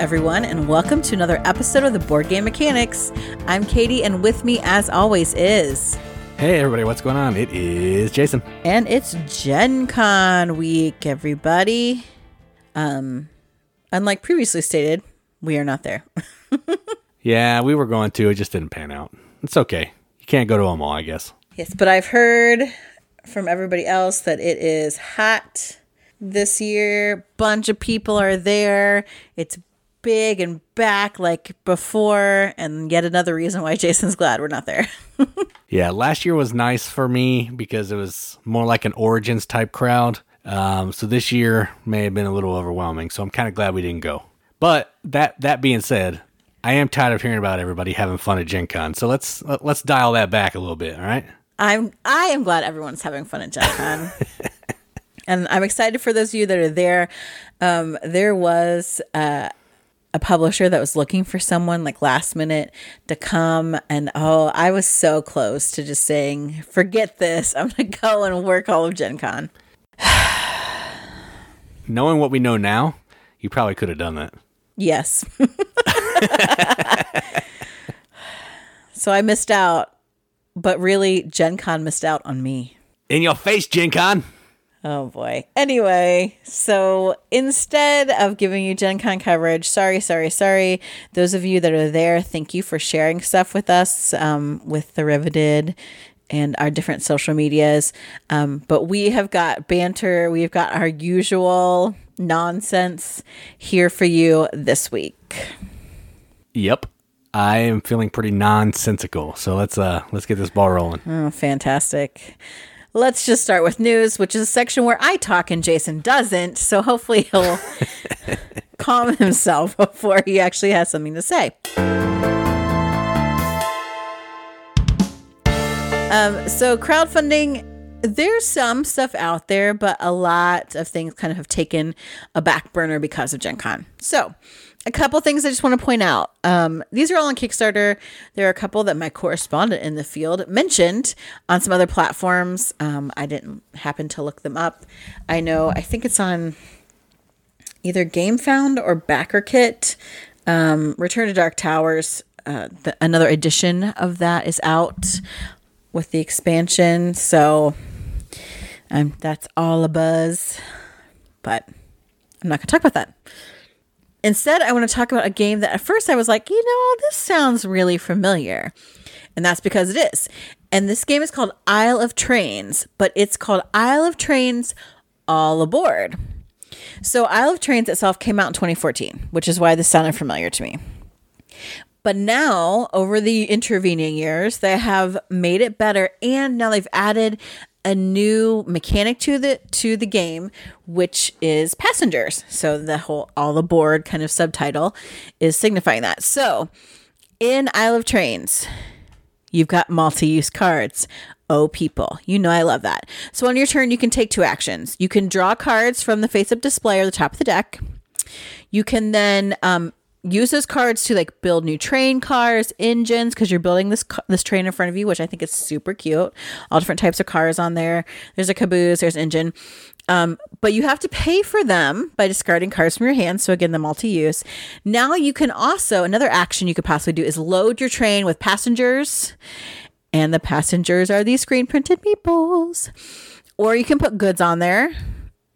Everyone, and welcome to another episode of the Board Game Mechanics. I'm Katie, and with me, as always, is. Hey, everybody, what's going on? It is Jason. And it's Gen Con week, everybody. Um, unlike previously stated, we are not there. yeah, we were going to, it just didn't pan out. It's okay. You can't go to them all, I guess. Yes, but I've heard from everybody else that it is hot this year. Bunch of people are there. It's big and back like before, and yet another reason why Jason's glad we're not there. yeah, last year was nice for me because it was more like an Origins type crowd. Um, so this year may have been a little overwhelming. So I'm kind of glad we didn't go. But that that being said, I am tired of hearing about everybody having fun at Gen Con. So let's let's dial that back a little bit. All right. I'm I am glad everyone's having fun at Gen Con. and I'm excited for those of you that are there. Um, there was uh, a publisher that was looking for someone like last minute to come, and oh, I was so close to just saying, "Forget this! I'm gonna go and work all of Gen Con." Knowing what we know now, you probably could have done that. Yes. so I missed out, but really, Gen Con missed out on me. In your face, Gen Con. Oh boy. Anyway, so instead of giving you Gen Con coverage, sorry, sorry, sorry. Those of you that are there, thank you for sharing stuff with us um, with the Riveted and our different social medias. Um, but we have got banter, we've got our usual nonsense here for you this week. Yep. I am feeling pretty nonsensical. So let's uh let's get this ball rolling. Oh, fantastic. Let's just start with news, which is a section where I talk and Jason doesn't. So hopefully he'll calm himself before he actually has something to say. Um, so crowdfunding, there's some stuff out there, but a lot of things kind of have taken a back burner because of Gen Con. So a couple things I just want to point out. Um, these are all on Kickstarter. There are a couple that my correspondent in the field mentioned on some other platforms. Um, I didn't happen to look them up. I know, I think it's on either GameFound or BackerKit. Um, Return to Dark Towers, uh, the, another edition of that is out with the expansion. So um, that's all a buzz. But I'm not going to talk about that. Instead, I want to talk about a game that at first I was like, you know, this sounds really familiar. And that's because it is. And this game is called Isle of Trains, but it's called Isle of Trains All Aboard. So, Isle of Trains itself came out in 2014, which is why this sounded familiar to me. But now, over the intervening years, they have made it better and now they've added a new mechanic to the to the game which is passengers. So the whole all aboard kind of subtitle is signifying that. So in isle of trains you've got multi-use cards. Oh people. You know i love that. So on your turn you can take two actions. You can draw cards from the face-up display or the top of the deck. You can then um, use those cards to like build new train cars, engines, because you're building this this train in front of you, which I think is super cute. All different types of cars on there. There's a caboose, there's an engine. Um, but you have to pay for them by discarding cards from your hands. So again, the multi-use. Now you can also another action you could possibly do is load your train with passengers, and the passengers are these screen printed meeples. Or you can put goods on there,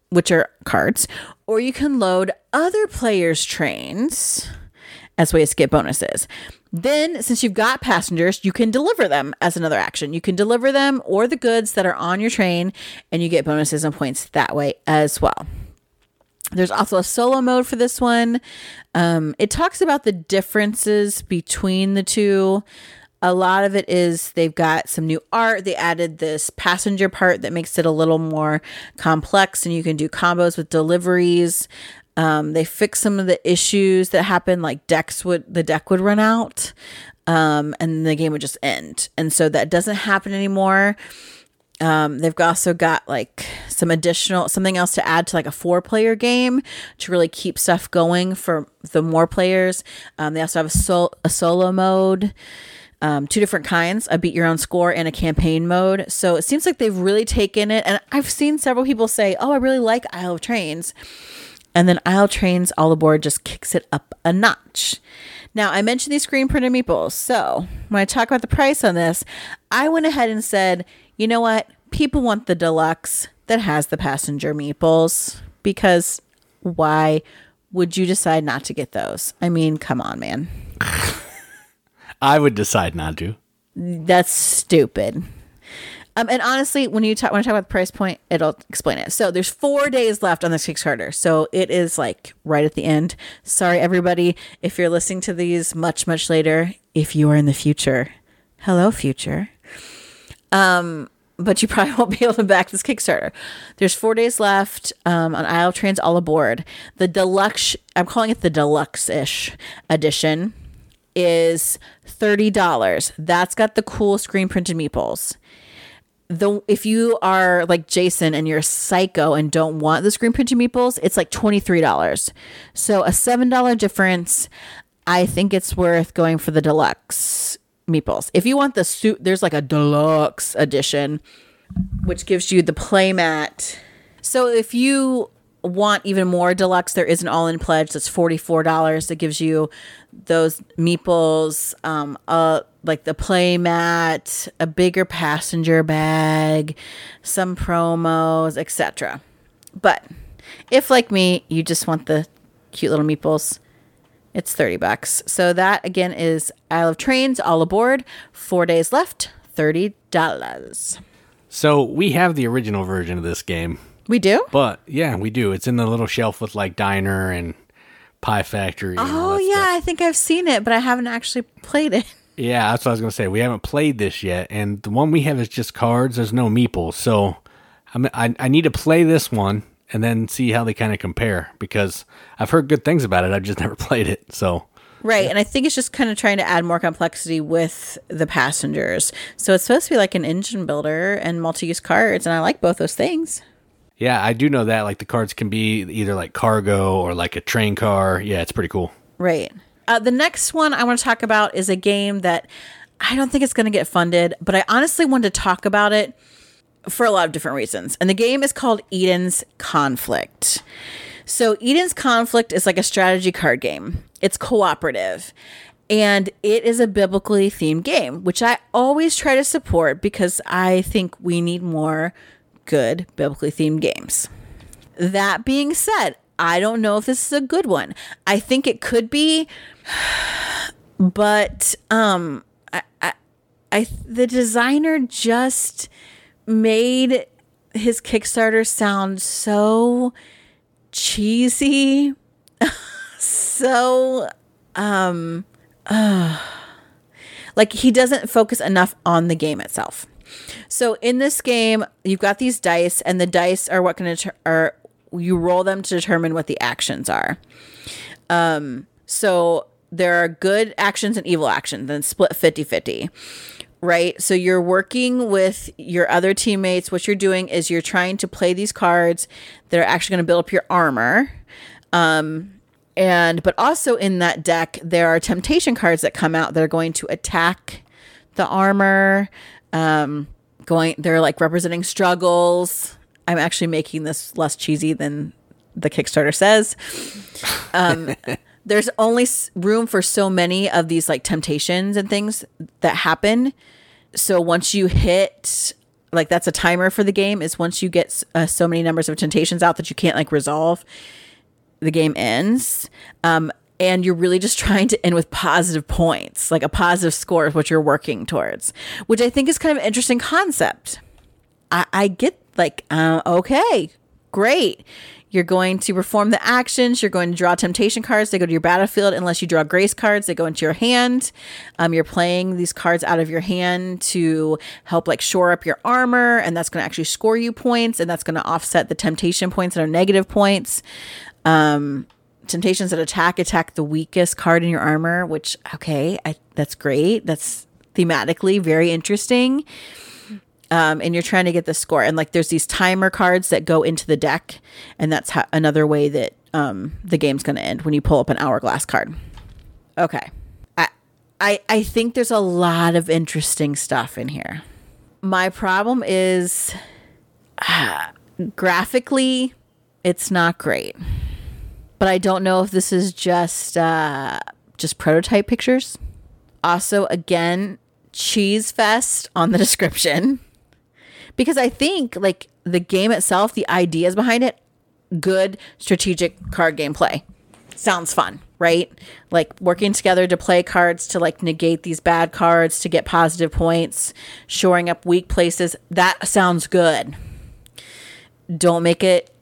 which are cards, or you can load other players' trains as ways to get bonuses. Then, since you've got passengers, you can deliver them as another action. You can deliver them or the goods that are on your train, and you get bonuses and points that way as well. There's also a solo mode for this one. Um, it talks about the differences between the two a lot of it is they've got some new art. They added this passenger part that makes it a little more complex, and you can do combos with deliveries. Um, they fixed some of the issues that happened, like decks would the deck would run out, um, and the game would just end. And so that doesn't happen anymore. Um, they've also got like some additional something else to add to like a four player game to really keep stuff going for the more players. Um, they also have a, sol- a solo mode um, two different kinds a beat your own score and a campaign mode. So it seems like they've really taken it. And I've seen several people say, Oh, I really like Isle of Trains. And then Isle Trains All Aboard just kicks it up a notch. Now, I mentioned these screen printed meeples. So when I talk about the price on this, I went ahead and said, you know what? People want the deluxe that has the passenger meeples because why would you decide not to get those? I mean, come on, man. I would decide not to. That's stupid. Um, and honestly, when you talk when I talk about the price point, it'll explain it. So there's four days left on this Kickstarter, so it is like right at the end. Sorry, everybody, if you're listening to these much much later. If you are in the future, hello future. Um, but you probably won't be able to back this Kickstarter. There's four days left um, on Isle Trains All Aboard. The deluxe, I'm calling it the deluxe ish edition, is $30. That's got the cool screen printed meeples the if you are like Jason and you're psycho and don't want the screen printed meeples, it's like twenty three dollars. So a seven dollar difference. I think it's worth going for the deluxe meeples. If you want the suit, there's like a deluxe edition, which gives you the playmat. So if you want even more deluxe, there is an all in pledge that's forty four dollars. That gives you those meeples, um, uh, like the play mat, a bigger passenger bag, some promos, etc. But if like me, you just want the cute little meeples, it's 30 bucks. So that again is Isle of Trains all aboard. 4 days left, $30. So we have the original version of this game. We do? But yeah, we do. It's in the little shelf with like diner and pie factory. oh yeah, stuff. I think I've seen it, but I haven't actually played it. Yeah, that's what I was gonna say. We haven't played this yet, and the one we have is just cards. There's no meeples, so I'm, I I need to play this one and then see how they kind of compare because I've heard good things about it. I've just never played it, so. Right, and I think it's just kind of trying to add more complexity with the passengers. So it's supposed to be like an engine builder and multi-use cards, and I like both those things. Yeah, I do know that. Like the cards can be either like cargo or like a train car. Yeah, it's pretty cool. Right. Uh, the next one I want to talk about is a game that I don't think it's going to get funded, but I honestly wanted to talk about it for a lot of different reasons. And the game is called Eden's Conflict. So, Eden's Conflict is like a strategy card game, it's cooperative. And it is a biblically themed game, which I always try to support because I think we need more good biblically themed games. That being said, I don't know if this is a good one. I think it could be, but um, I, I, I the designer just made his Kickstarter sound so cheesy, so um, uh, like he doesn't focus enough on the game itself. So in this game, you've got these dice, and the dice are what can are you roll them to determine what the actions are. Um, so there are good actions and evil actions, then split 50 50 right? So you're working with your other teammates. What you're doing is you're trying to play these cards that are actually going to build up your armor. Um, and but also in that deck, there are temptation cards that come out that are going to attack the armor. Um, going, they're like representing struggles. I'm actually making this less cheesy than the Kickstarter says. Um, there's only room for so many of these like temptations and things that happen. So once you hit like that's a timer for the game is once you get uh, so many numbers of temptations out that you can't like resolve the game ends um, and you're really just trying to end with positive points like a positive score is what you're working towards which i think is kind of an interesting concept i, I get like uh, okay great you're going to perform the actions. You're going to draw temptation cards. They go to your battlefield. Unless you draw grace cards, they go into your hand. Um, you're playing these cards out of your hand to help like shore up your armor, and that's going to actually score you points, and that's going to offset the temptation points that are negative points. Um, temptations that attack attack the weakest card in your armor, which okay, I, that's great. That's thematically very interesting um, and you're trying to get the score. And like there's these timer cards that go into the deck, and that's another way that um, the game's going to end when you pull up an hourglass card. Okay, I, I I think there's a lot of interesting stuff in here. My problem is uh, graphically, it's not great. But I don't know if this is just uh, just prototype pictures. Also, again, cheese fest on the description because I think like the game itself, the ideas behind it, good strategic card gameplay. Sounds fun, right? Like working together to play cards to like negate these bad cards to get positive points, shoring up weak places. That sounds good. Don't make it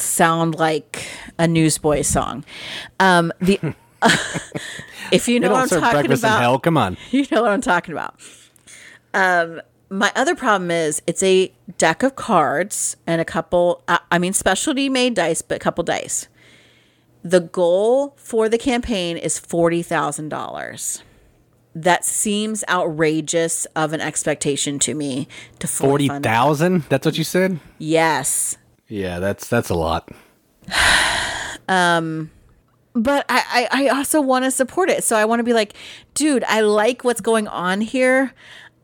sound like a newsboy song. Um, the if you know what I'm talking about, hell. Come on. you know what I'm talking about. Um, my other problem is it's a deck of cards and a couple, I, I mean, specialty made dice, but a couple dice. The goal for the campaign is $40,000. That seems outrageous of an expectation to me to fully Forty fund- thousand. That's what you said. Yes. Yeah, that's that's a lot. Um but I, I, I also want to support it. So I want to be like, dude, I like what's going on here.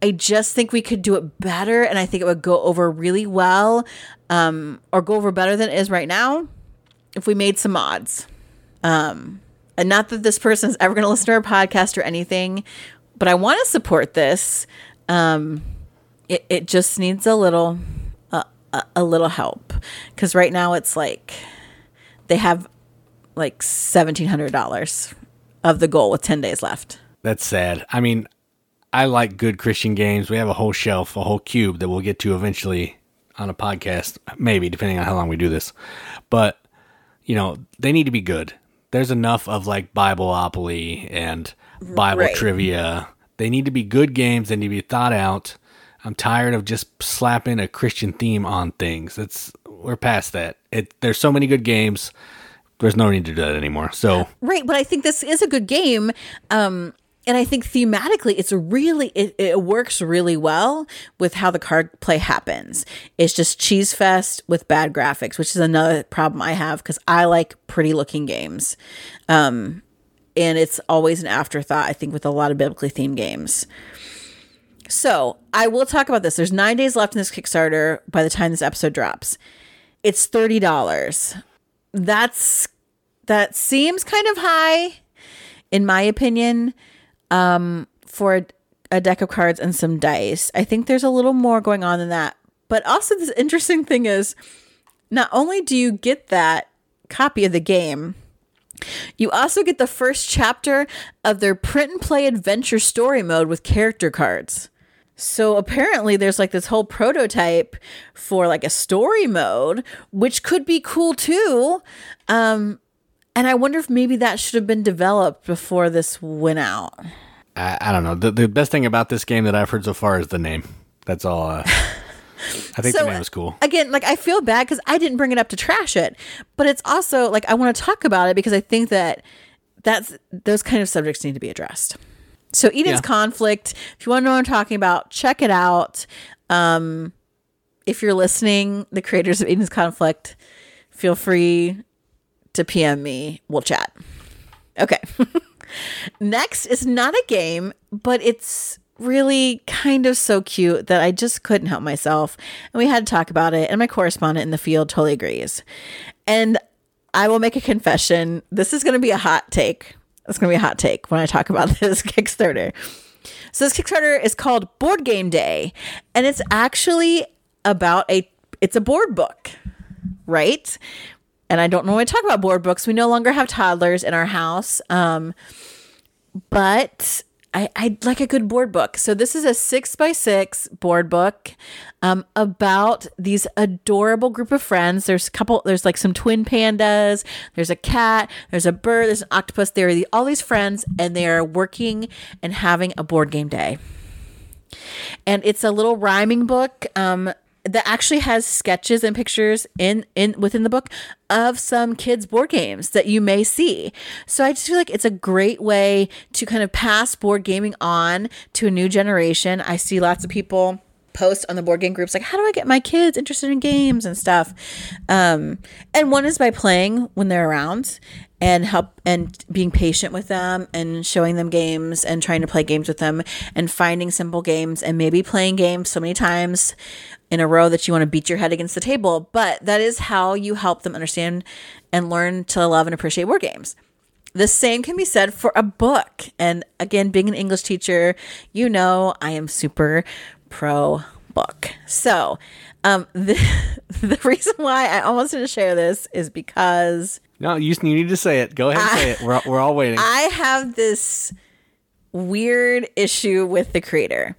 I just think we could do it better, and I think it would go over really well, um, or go over better than it is right now, if we made some mods. Um, and not that this person is ever going to listen to our podcast or anything, but I want to support this. Um, it it just needs a little, a, a little help because right now it's like they have like seventeen hundred dollars of the goal with ten days left. That's sad. I mean, I like good Christian games. We have a whole shelf, a whole cube that we'll get to eventually on a podcast, maybe depending on how long we do this. But you know, they need to be good. There's enough of like Bibleopoly and Bible Right. trivia. They need to be good games. They need to be thought out. I'm tired of just slapping a Christian theme on things. It's we're past that. It there's so many good games. There's no need to do that anymore. So Right, but I think this is a good game. Um and I think thematically it's really it, it works really well with how the card play happens. It's just cheese fest with bad graphics, which is another problem I have because I like pretty looking games. Um and it's always an afterthought, I think, with a lot of biblically themed games. So I will talk about this. There's nine days left in this Kickstarter by the time this episode drops. It's thirty dollars. That's that seems kind of high, in my opinion, um, for a, a deck of cards and some dice. I think there's a little more going on than that. But also, this interesting thing is, not only do you get that copy of the game, you also get the first chapter of their print and play adventure story mode with character cards. So apparently there's like this whole prototype for like a story mode, which could be cool too. Um and I wonder if maybe that should have been developed before this went out. I, I don't know. The, the best thing about this game that I've heard so far is the name. That's all. Uh, I think So, the name was cool. Again, like I feel bad because I didn't bring it up to trash it, but it's also like I want to talk about it because I think that that's those kind of subjects need to be addressed. So Eden's Yeah. conflict. If you want to know what I'm talking about, check it out. Um, if you're listening, the creators of Eden's conflict, feel free to PM me. We'll chat. Okay. Next is not a game, but it's really kind of so cute that I just couldn't help myself. And we had to talk about it, and my correspondent in the field totally agrees. And I will make a confession. This is going to be a hot take. It's going to be a hot take when I talk about this Kickstarter. So this Kickstarter is called Board Game Day, and it's actually about a it's a board book, right? And I don't normally talk about board books. We no longer have toddlers in our house. Um, but I, I'd like a good board book. So this is a six by six board book um, about these adorable group of friends. There's a couple. There's like some twin pandas. There's a cat. There's a bird. There's an octopus. There are the, all these friends, and they are working and having a board game day. And it's a little rhyming book. Um, that actually has sketches and pictures in in within the book of some kids board games that you may see. So I just feel like it's a great way to kind of pass board gaming on to a new generation. I see lots of people post on the board game groups like how do I get my kids interested in games and stuff. Um and one is by playing when they're around and help and being patient with them and showing them games and trying to play games with them and finding simple games and maybe playing games so many times in a row that you want to beat your head against the table, but that is how you help them understand and learn to love and appreciate board games. The same can be said for a book. And again, being an English teacher, you know I am super pro book. So, um, the, the reason why I almost didn't share this is because No, you, you need to say it. Go ahead and say it. We're, we're all waiting. I have this weird issue with the creator.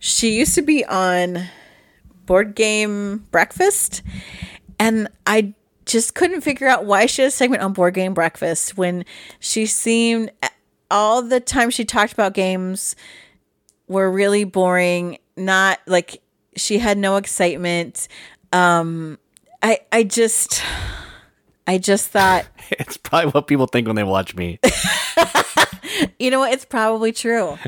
She used to be on Board Game Breakfast, and I just couldn't figure out why she had a segment on Board Game Breakfast when she seemed all the time she talked about games were really boring, not like she had no excitement. Um I I just I just thought it's probably what people think when they watch me. you know what? It's probably true.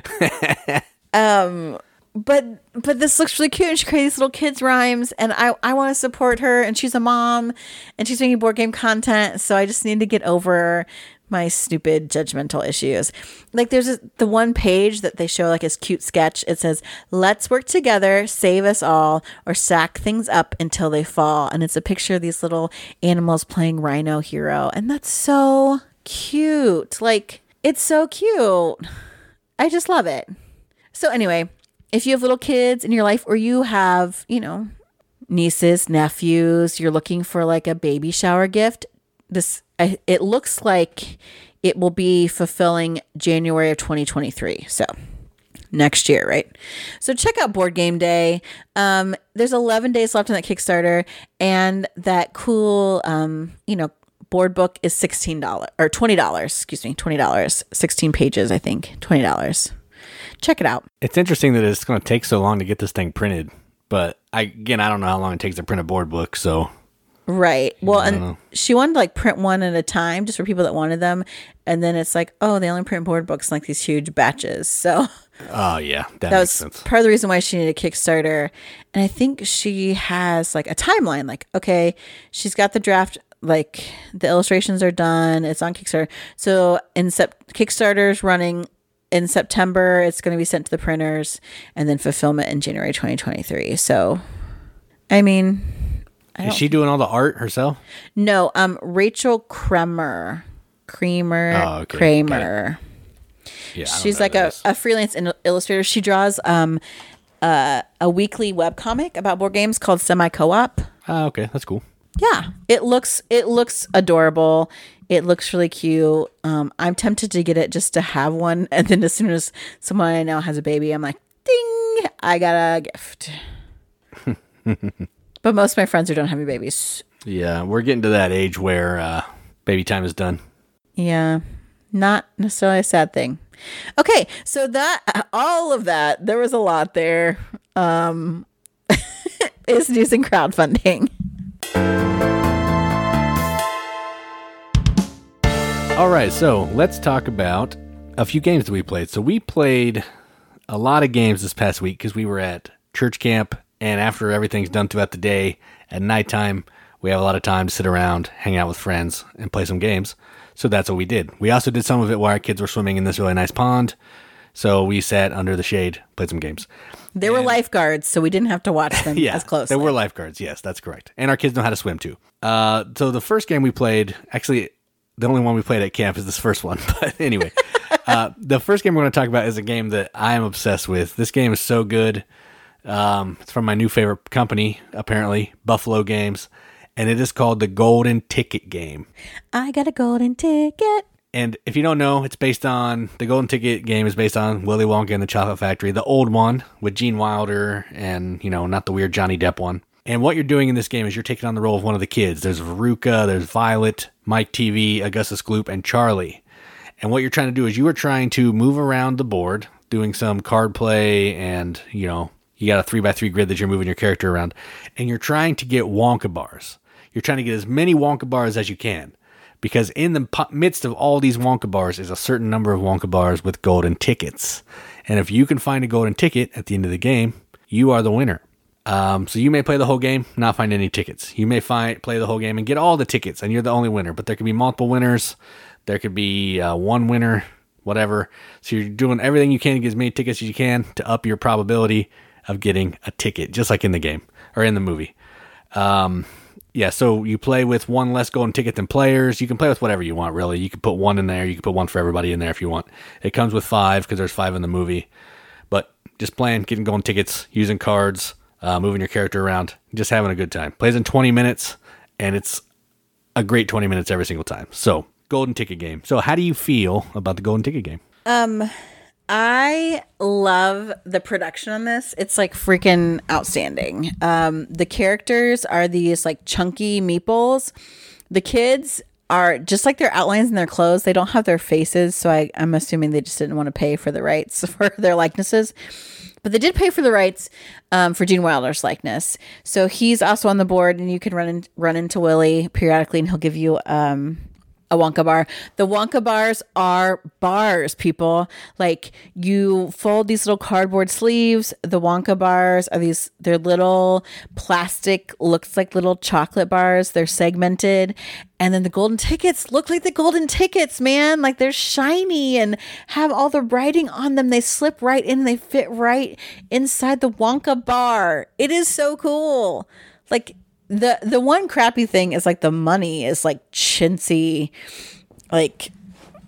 um, but but this looks really cute, and she creates little kids rhymes, and I I want to support her, and she's a mom, and she's making board game content, so I just need to get over my stupid judgmental issues. Like there's a, the one page that they show like this cute sketch. It says, "Let's work together, save us all, or stack things up until they fall." And it's a picture of these little animals playing Rhino Hero, and that's so cute. Like it's so cute. I just love it. So anyway, if you have little kids in your life or you have, you know, nieces, nephews, you're looking for like a baby shower gift, this it looks like it will be fulfilling January of 2023. So next year, right? So check out Board Game Day. Um, there's 11 days left on that Kickstarter, and that cool, um, you know, board book is $16 or $20. Excuse me, $20. 16 pages, I think. $20. Check it out. It's interesting that it's going to take so long to get this thing printed. But I, again, I don't know how long it takes to print a board book. So Right. Well, and she wanted to like print one at a time just for people that wanted them. And then it's like, oh, they only print board books in like these huge batches. So Oh yeah, that, that makes was sense. part of the reason why she needed a Kickstarter. And I think she has like a timeline. Like, okay, she's got the draft. Like the illustrations are done. It's on Kickstarter. So in sep- Kickstarter's running in September. It's going to be sent to the printers, and then fulfillment in January 2023. So, I mean, Is she doing all the art herself? no. Um, Rachel Kremer, Creamer, Oh, okay. Kramer. Yeah, She's like a, a freelance in- illustrator. She draws um uh, a weekly web comic about board games called Semi Co-op. Oh, okay, that's cool. Yeah, it looks it looks adorable. It looks really cute. Um, I'm tempted to get it just to have one, and then as soon as someone I know has a baby, I'm like, ding, I got a gift. but most of my friends who don't have any babies, Yeah, we're getting to that age where uh, baby time is done. yeah, not necessarily a sad thing. Okay, so that all of that, there was a lot there. Um, is news and crowdfunding. All right, so let's talk about a few games that we played. So we played a lot of games this past week because we were at church camp, and after everything's done throughout the day, at nighttime we have a lot of time to sit around, hang out with friends, and play some games. So that's what we did. We also did some of it while our kids were swimming in this really nice pond. So we sat under the shade, played some games. There were lifeguards, so we didn't have to watch them Yeah, as close. There were lifeguards. Yes, that's correct. And our kids know how to swim too. Uh, so the first game we played, actually, the only one we played at camp is this first one. But anyway, uh, the first game we're going to talk about is a game that I am obsessed with. This game is so good. Um, it's from my new favorite company, apparently, Buffalo Games, and it is called the Golden Ticket Game. I got a golden ticket. And if you don't know, it's based on the Golden Ticket game is based on Willy Wonka and the Chocolate Factory, the old one with Gene Wilder and, you know, not the weird Johnny Depp one. And what you're doing in this game is you're taking on the role of one of the kids. There's Veruca, there's Violet, Mike TV, Augustus Gloop, and Charlie. And what you're trying to do is you are trying to move around the board, doing some card play, and, you know, you got a three by three grid that you're moving your character around. And you're trying to get Wonka bars. You're trying to get as many Wonka bars as you can because in the midst of all these Wonka bars is a certain number of Wonka bars with golden tickets. And if you can find a golden ticket at the end of the game, you are the winner. Um, so you may play the whole game, not find any tickets. You may find play the whole game and get all the tickets, and you're the only winner. But there could be multiple winners. There could be uh, one winner, whatever. So you're doing everything you can to get as many tickets as you can to up your probability of getting a ticket, just like in the game. or in the movie. Um, yeah, so you play with one less golden ticket than players. You can play with whatever you want, really. You can put one in there. You can put one for everybody in there if you want. It comes with five because there's five in the movie. But just playing, getting golden tickets, using cards, uh, moving your character around, just having a good time. Plays in 20 minutes, and it's a great 20 minutes every single time. So, golden ticket game. So, how do you feel about the golden ticket game? Um, I love the production on this. It's like freaking outstanding. Um, the characters are these like chunky meeples. The kids are just like their outlines in their clothes. They don't have their faces, so I, I'm assuming they just didn't want to pay for the rights for their likenesses. But they did pay for the rights um, for Gene Wilder's likeness, so he's also on the board, and you can run in, run into Willy periodically, and he'll give you um, a Wonka bar. The Wonka bars are bars, people. Like you fold these little cardboard sleeves. The Wonka bars are these, they're little plastic, looks like little chocolate bars. They're segmented. And then the golden tickets look like the golden tickets, man. Like they're shiny and have all the writing on them. They slip right in, they fit right inside the Wonka bar. It is so cool. Like the the one crappy thing is like the money is like chintzy like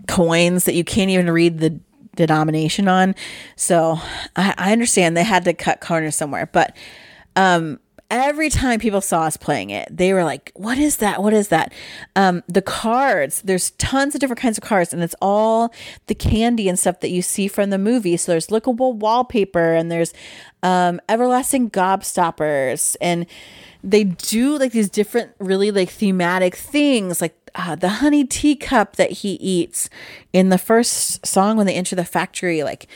coins that you can't even read the denomination on. So I, I understand they had to cut corners somewhere but um every time people saw us playing it they were like what is that? What is that? Um the cards there's tons of different kinds of cards and it's all the candy and stuff that you see from the movie. So there's lickable wallpaper and there's um everlasting gobstoppers and they do like these different really like thematic things like uh, the honey teacup that he eats in the first song when they enter the factory like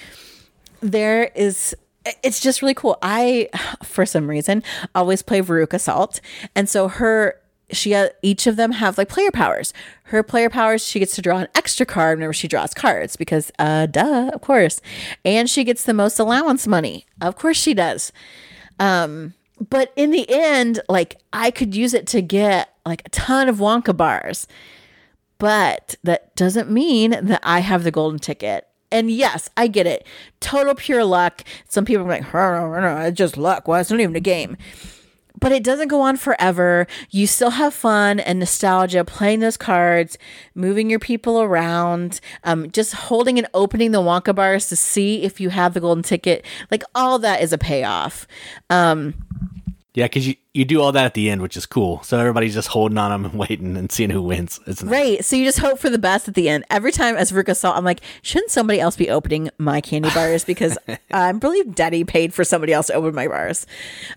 there is it's just really cool. I for some reason always play veruca salt. And so her she uh, each of them have like player powers. Her player powers she gets to draw an extra card whenever she draws cards because uh duh of course. And she gets the most allowance money. Of course she does. Um but in the end, like I could use it to get like a ton of Wonka bars. But that doesn't mean that I have the golden ticket. And yes, I get it. Total pure luck. Some people are like, no, no, it's just luck. Well, it's not even a game. But it doesn't go on forever. You still have fun and nostalgia playing those cards, moving your people around, um, just holding and opening the Wonka bars to see if you have the golden ticket. Like all that is a payoff. Um, yeah, because you, you do all that at the end, which is cool. So everybody's just holding on them and waiting and seeing who wins. It's nice. Right. So you just hope for the best at the end. Every time as Veruca Salt, I'm like, shouldn't somebody else be opening my candy bars? Because I believe Daddy paid for somebody else to open my bars.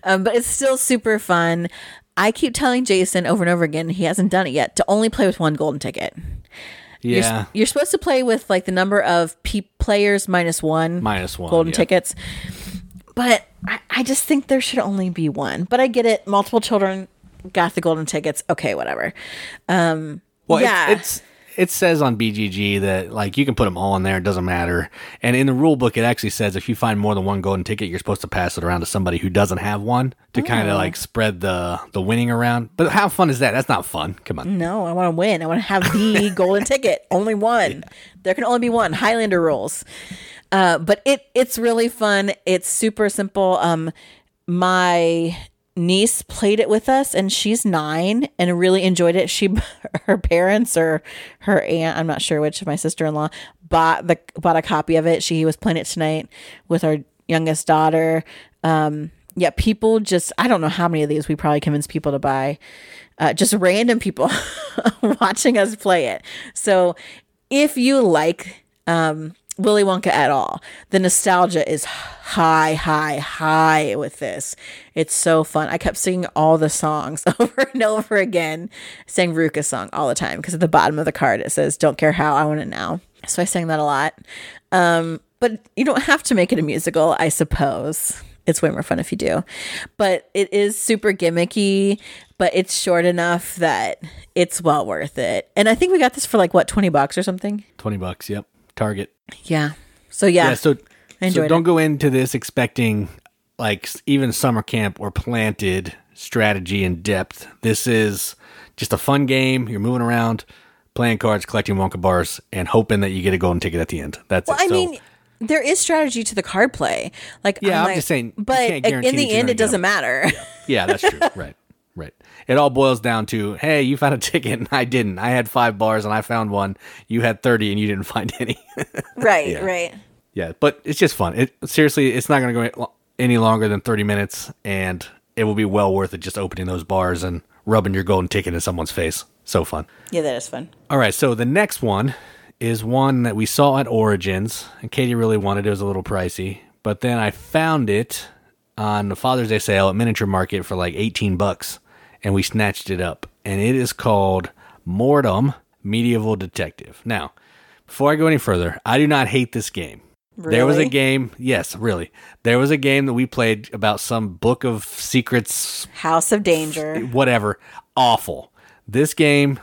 Um, but it's still super fun. I keep telling Jason over and over again, he hasn't done it yet, to only play with one golden ticket. Yeah. You're, you're supposed to play with like the number of pe- players minus one. Minus one, Golden yeah. tickets. But I, I just think there should only be one. But I get it. Multiple children got the golden tickets. Okay, whatever. Um, Well, yeah. it's, it's it says on BGG that like you can put them all in there, it doesn't matter. And in the rule book, it actually says if you find more than one golden ticket, you're supposed to pass it around to somebody who doesn't have one to kind Oh. of like spread the the winning around. But how fun is that? That's not fun. Come on. no, I want to win. I want to have the golden ticket. Only one. There can only be one. Highlander rules. Uh, but it it's really fun. It's super simple. Um, my niece played it with us, and she's nine and really enjoyed it. She, her parents or her aunt, I'm not sure which, my sister in law bought the bought a copy of it. She was playing it tonight with our youngest daughter. Um, yeah, people just I don't know how many of these we probably convinced people to buy. Uh, just random people watching us play it. So if you like um, Willy Wonka at all, the nostalgia is high, high, high with this. It's so fun. I kept singing all the songs over and over again. Sang Ruka's song all the time because at the bottom of the card it says "Don't care how, I want it now." So I sang that a lot. Um, but you don't have to make it a musical, I suppose. It's way more fun if you do. But it is super gimmicky, but it's short enough that it's well worth it. And I think we got this for like what, 20 bucks or something? Twenty bucks. Yep. Target. Yeah. So yeah. Yeah. So, so don't it. go into this expecting like even summer camp or planted strategy in depth. This is just a fun game. You're moving around, playing cards, collecting Wonka bars, and hoping that you get a golden ticket at the end. That's Well, it. I So- mean, there is strategy to the card play. Like Yeah, I'm like- just saying, you but in the end, it doesn't matter. Yeah, that's true. right. It all boils down to, hey, you found a ticket and I didn't. I had five bars and I found one. You had 30 and you didn't find any. right, Yeah. right. yeah, but it's just fun. It seriously, it's not going to go any longer than 30 minutes and it will be well worth it just opening those bars and rubbing your golden ticket in someone's face. So fun. Yeah, that is fun. All right, so the next one is one that we saw at Origins, and Katie really wanted it. It was a little pricey, but then I found it on the Father's Day sale at Miniature Market for like 18 bucks, and we snatched it up. And it is called Mortum Medieval Detective. Now, before I go any further, I do not hate this game. There was a game, yes, really. There was a game that we played about some book of secrets House of Danger. whatever, awful. This game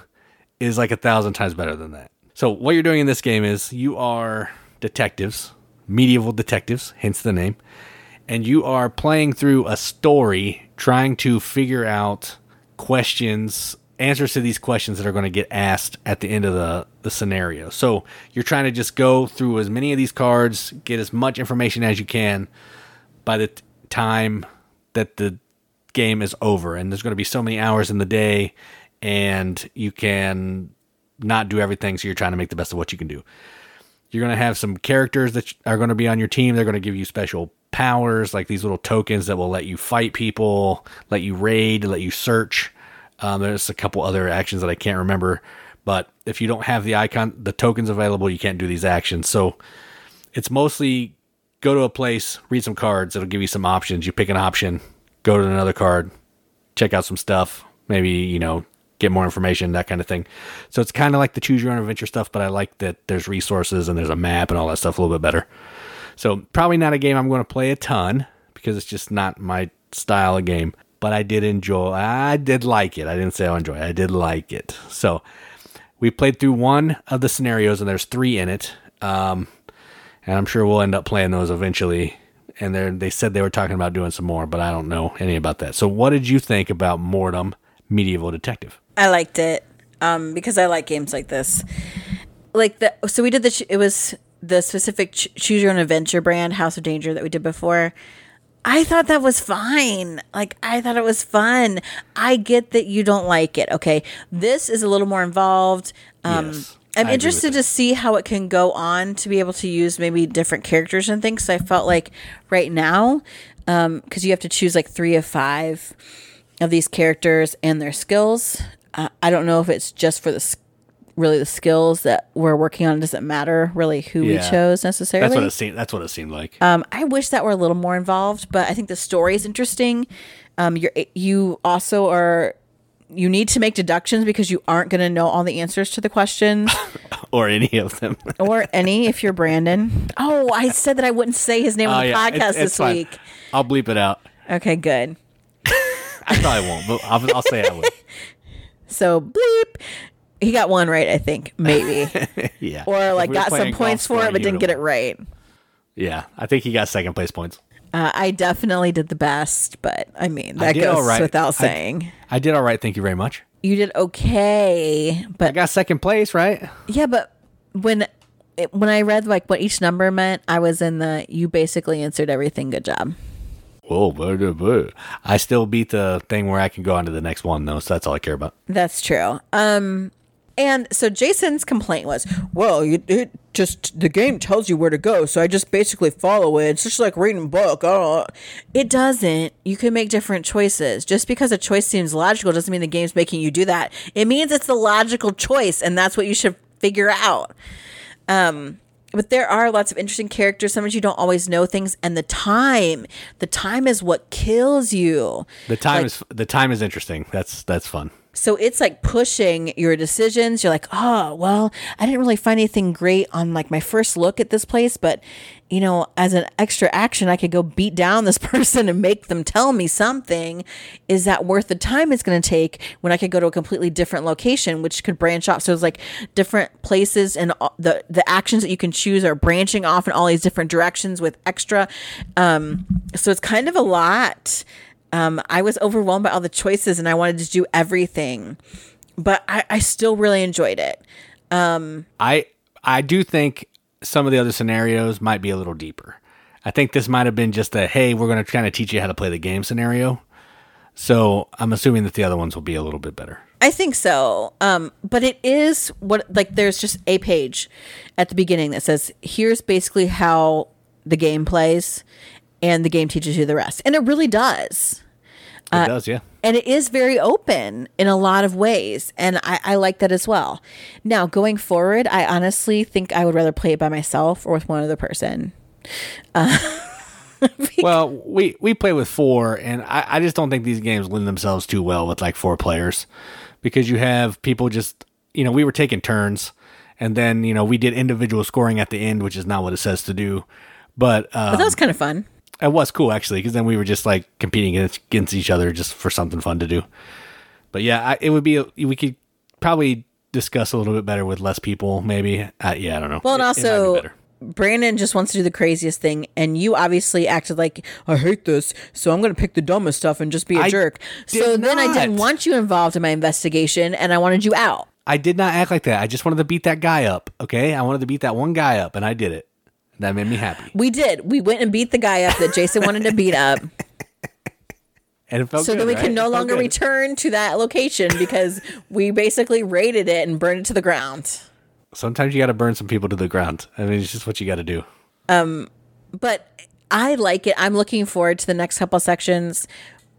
is like a thousand times better than that. So what you're doing in this game is you are detectives, medieval detectives, hence the name, and you are playing through a story trying to figure out questions, answers to these questions that are going to get asked at the end of the, the scenario. So you're trying to just go through as many of these cards, get as much information as you can by the t- time that the game is over. And there's going to be so many hours in the day and you can not do everything so you're trying to make the best of what you can do. You're going to have some characters that are going to be on your team. They're going to give you special powers like these little tokens that will let you fight people let you raid let you search um, there's a couple other actions that i can't remember but if you don't have the icon the tokens available you can't do these actions so it's mostly go to a place, read some cards. It'll give you some options. You pick an option, go to another card, check out some stuff, maybe, you know, get more information, that kind of thing. So it's kind of like the choose your own adventure stuff, but I like that there's resources and there's a map and all that stuff a little bit better. So probably not a game I'm going to play a ton because it's just not my style of game, but I did enjoy, I did like it. I didn't say I enjoy it. I did like it. So we played through one of the scenarios and there's three in it. Um, and I'm sure we'll end up playing those eventually. And they they said they were talking about doing some more, but I don't know any about that. So, what did you think about Mortum Medieval Detective? I liked it um, because I like games like this. Like the so we did the it was the specific ch- choose your own adventure brand House of Danger that we did before. I thought that was fine. Like I thought it was fun. I get that you don't like it. Okay, this is a little more involved. Um, Yes, I'm I interested to see how it can go on to be able to use maybe different characters and things. So I felt like right now, because you have to choose like three of five of these characters and their skills. Uh, I don't know if it's just for the really the skills that we're working on. It doesn't matter really who we chose necessarily. That's what it seemed. That's what it seemed like. Um, I wish that were a little more involved, but I think the story is interesting. Um, you're you also are you need to make deductions because you aren't going to know all the answers to the questions or any of them. or any if you're Brandon. Oh, I said that I wouldn't say his name on the Oh, yeah, podcast it's- it's this fine. week. I'll bleep it out. Okay, good. I probably won't, but I'll, I'll say I would. So bleep. He got one right, I think, maybe, Yeah. or like we got some points for it but didn't get it right. Yeah, I think he got second place points. Uh, I definitely did the best, but I mean that did goes right. without saying. I did all right. Thank you very much. you did okay, but I got second place, right? yeah, but when it, when I read like what each number meant, I was in the you basically answered everything. Good job. Whoa, blah, blah, blah. I still beat the thing where I can go on to the next one, though, so that's all I care about. That's true. Um, and so Jason's complaint was, well, you, it just the game tells you where to go, so I just basically follow it. It's just like reading a book. I. It doesn't. You can make different choices. Just because a choice seems logical doesn't mean the game's making you do that. It means it's the logical choice, and that's what you should figure out. Um, but there are lots of interesting characters. Sometimes you don't always know things, and the time, the time is what kills you. The time is the time is interesting. That's that's fun. So it's like pushing your decisions. You're like, oh, well, I didn't really find anything great on like my first look at this place, but you know, as an extra action, I could go beat down this person and make them tell me something. Is that worth the time it's going to take when I could go to a completely different location, which could branch off? So it's like different places and the the actions that you can choose are branching off in all these different directions with extra. Um, so it's kind of a lot um, I was overwhelmed by all the choices and I wanted to do everything, but I, I still really enjoyed it. Um, I I do think some of the other scenarios might be a little deeper. I think this might have been just a hey, we're going to kind of teach you how to play the game scenario. So I'm assuming that the other ones will be a little bit better. I think so. Um, but it is what like there's just a page at the beginning that says here's basically how the game plays, and the game teaches you the rest, and it really does. It does, yeah. and it is very open in a lot of ways and I, I like that as well. Now going forward i honestly think i would rather play it by myself or with one other person. Well, we we play with four, and I, I just don't think these games lend themselves too well with like four players, because you have people just you know we were taking turns, and then you know we did individual scoring at the end, which is not what it says to do, but um, but that was kind of fun it was cool actually, because then we were just like competing against, against each other just for something fun to do. But yeah, I, it would be we could probably discuss a little bit better with less people, maybe. Uh, yeah, I don't know. well and It- it also brandon just wants to do the craziest thing and you obviously acted like i hate this so i'm going to pick the dumbest stuff and just be a I jerk so then i didn't not. want you involved in my investigation and i wanted you out I did not act like that. I just wanted to beat that guy up. Okay, I wanted to beat that one guy up, and I did it. That made me happy, we did we went and beat the guy up that jason wanted to beat up and it felt so good, that we right? can no longer good. return to that location because we basically raided it and burned it to the ground. Sometimes you got to burn some people to the ground. I mean, it's just what you got to do. Um, But I like it. I'm looking forward to the next couple sections.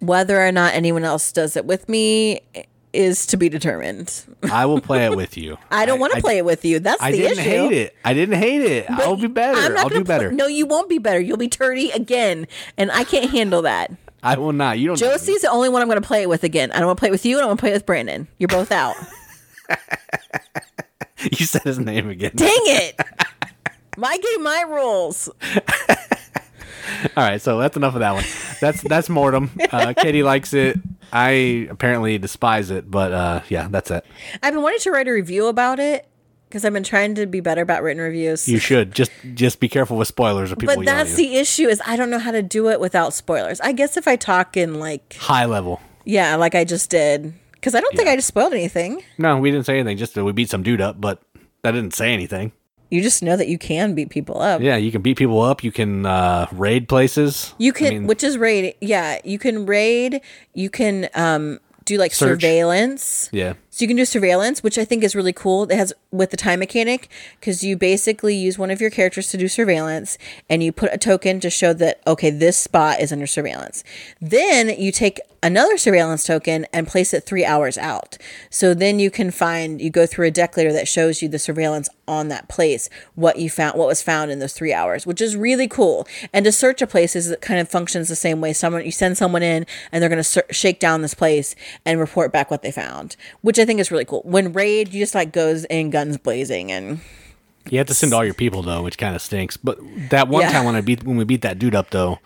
Whether or not anyone else does it with me is to be determined. I will play it with you. I don't want to play it with you. That's I the didn't hate it. I didn't hate it. I'll be better. I'll do better. pl- no, you won't be better. You'll be turdy again, and I can't handle that. I will not. You don't. know. Josie's the only one I'm going to play it with again. I don't want to play it with you. and I don't want to play it with Brandon. You're both out. You said his name again. Dang it! My game, my rules. All right, so that's enough of that one. That's that's Mortum. Uh, Katie likes it. I apparently despise it, but uh, yeah, that's it. I've been wanting to write a review about it because I've been trying to be better about written reviews. You should just just be careful with spoilers or people. but that's the issue is I don't know how to do it without spoilers. I guess if I talk in like high level. yeah, like I just did because I don't think I just spoiled anything. No, we didn't say anything. Just that we beat some dude up, but that didn't say anything. You just know that you can beat people up. Yeah, you can beat people up. You can uh, raid places. You can, I mean, which is raid. Yeah, you can raid. You can um do like Search. surveillance. yeah, So you can do surveillance, which I think is really cool. It has with the time mechanic because you basically use one of your characters to do surveillance, and you put a token to show that okay, this spot is under surveillance. Then you take another surveillance token and place it three hours out. So then you can find you go through a deck later that shows you the surveillance on that place, what you found, what was found in those three hours, which is really cool. And to search a place is kind of functions the same way. Someone you send someone in, and they're going to ser- shake down this place and report back what they found, which I think is really cool. When raid, you just like goes in guns blazing and you have to send all your people though, which kind of stinks. But that one Yeah. time when I beat when we beat that dude up though,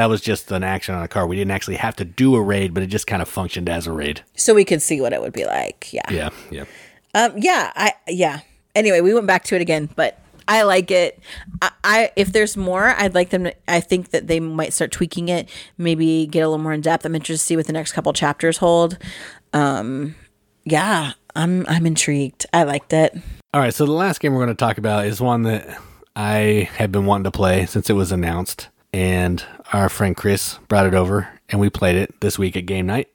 that was just an action on a car. We didn't actually have to do a raid, but it just kind of functioned as a raid. so we could see what it would be like. Yeah. Yeah, yeah. Um, yeah, I yeah. Anyway, we went back to it again, but I like it. I, I if there's more, I'd like them. To, I think that they might start tweaking it, maybe get a little more in depth. I'm interested to see what the next couple chapters hold. Um, yeah, I'm I'm intrigued. I liked it. All right, so the last game we're going to talk about is one that I had been wanting to play since it was announced, and our friend Chris brought it over, and we played it this week at game night,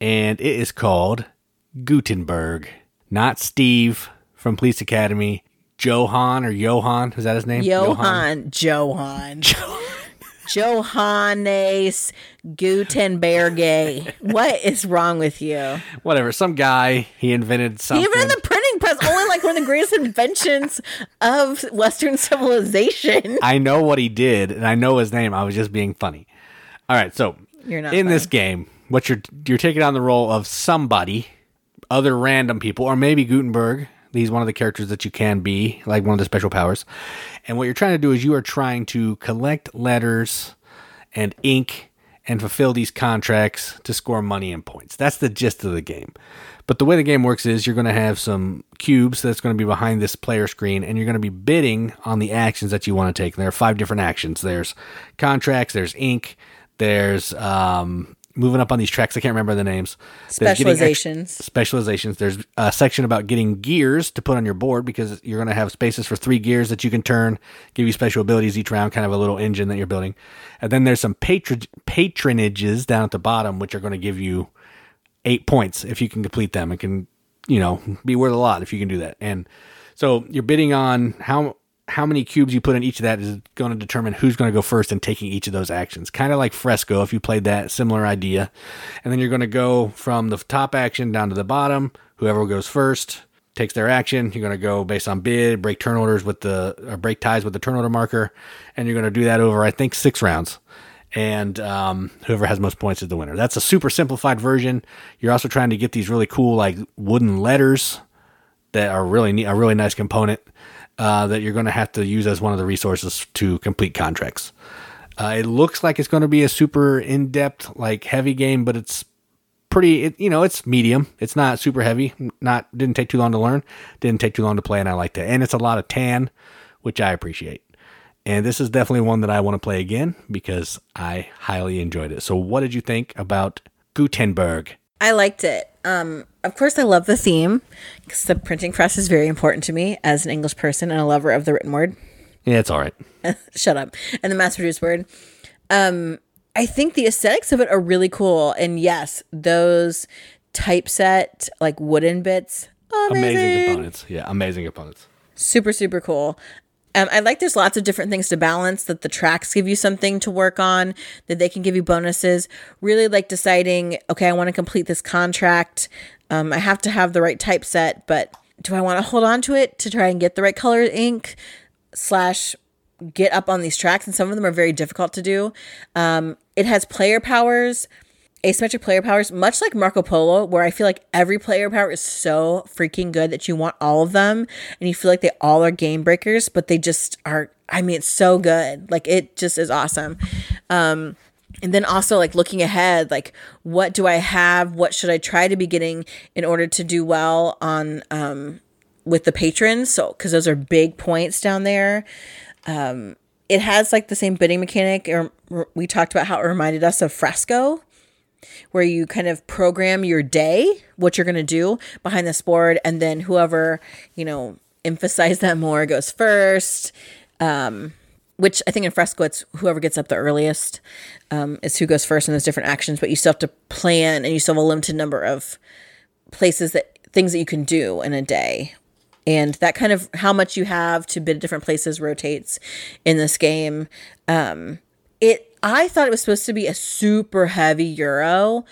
and it is called Gutenberg, not Steve from Police Academy, Johan or Johan, is that his name? Johann, Johann, Johannes Gutenberg. What is wrong with you? Whatever, some guy he invented something. Even in the printing press, only like one of the greatest inventions of Western civilization. I know what he did, and I know his name. I was just being funny. All right, so You're not in this game. What you're you're taking on the role of somebody, other random people, or maybe Gutenberg. He's one of the characters that you can be, like one of the special powers. And what you're trying to do is you are trying to collect letters and ink and fulfill these contracts to score money and points. That's the gist of the game. But the way the game works is you're going to have some cubes that's going to be behind this player screen, and you're going to be bidding on the actions that you want to take. And There are five different actions. There's contracts. There's ink. There's um, moving up on these tracks. I can't remember the names. There's ex- Specializations. specializations. There's a section about getting gears to put on your board because you're going to have spaces for three gears that you can turn, give you special abilities each round, kind of a little engine that you're building. And then there's some patron- patronages down at the bottom, which are going to give you eight points if you can complete them. It can, you know, be worth a lot if you can do that. And so you're bidding on how how many cubes you put in each of that is going to determine who's going to go first in taking each of those actions. Kind of like Fresco, if you played that similar idea. And then you're going to go from the top action down to the bottom. Whoever goes first takes their action. You're going to go based on bid, break turn orders with the or break ties with the turn order marker, and you're going to do that over I think six rounds. And um, whoever has most points is the winner. That's a super simplified version. You're also trying to get these really cool like wooden letters that are really neat, a really nice component uh, that you're going to have to use as one of the resources to complete contracts. Uh, it looks like it's going to be a super in-depth, like heavy game, but it's pretty. It, you know, it's medium. It's not super heavy. Not didn't take too long to learn. Didn't take too long to play, and I liked it. And it's a lot of tan, which I appreciate. And this is definitely one that I want to play again because I highly enjoyed it. So, what did you think about Gutenberg? I liked it. Um, of course, I love the theme because the printing press is very important to me as an English person and a lover of the written word. Yeah, it's all right. Shut up. And the mass produced word. Um, I think the aesthetics of it are really cool. And yes, those typeset, like wooden bits, amazing. Amazing components. Yeah, amazing components. super super cool um, i like there's lots of different things to balance that the tracks give you something to work on that they can give you bonuses. Really like deciding okay i want to complete this contract. Um, i have to have the right typeset but do i want to hold on to it to try and get the right color ink slash get up on these tracks? And some of them are very difficult to do. Um, it has player powers asymmetric player powers, much like Marco Polo, where I feel like every player power is so freaking good that you want all of them and you feel like they all are game breakers, but they just are. I mean, it's so good. Like, it just is awesome. Um, and then also like looking ahead, like what do I have? What should I try to be getting in order to do well on um, with the patrons? So because those are big points down there. Um, it has like the same bidding mechanic. Or we talked about how it reminded us of Fresco where you kind of program your day, what you're going to do behind this board, and then whoever, you know, emphasize that more goes first. Um, which I think in Fresco, it's whoever gets up the earliest um, is who goes first in those different actions, but you still have to plan and you still have a limited number of places that things that you can do in a day. And that kind of how much you have to bid different places rotates in this game. Um, it I thought it was supposed to be a super heavy euro,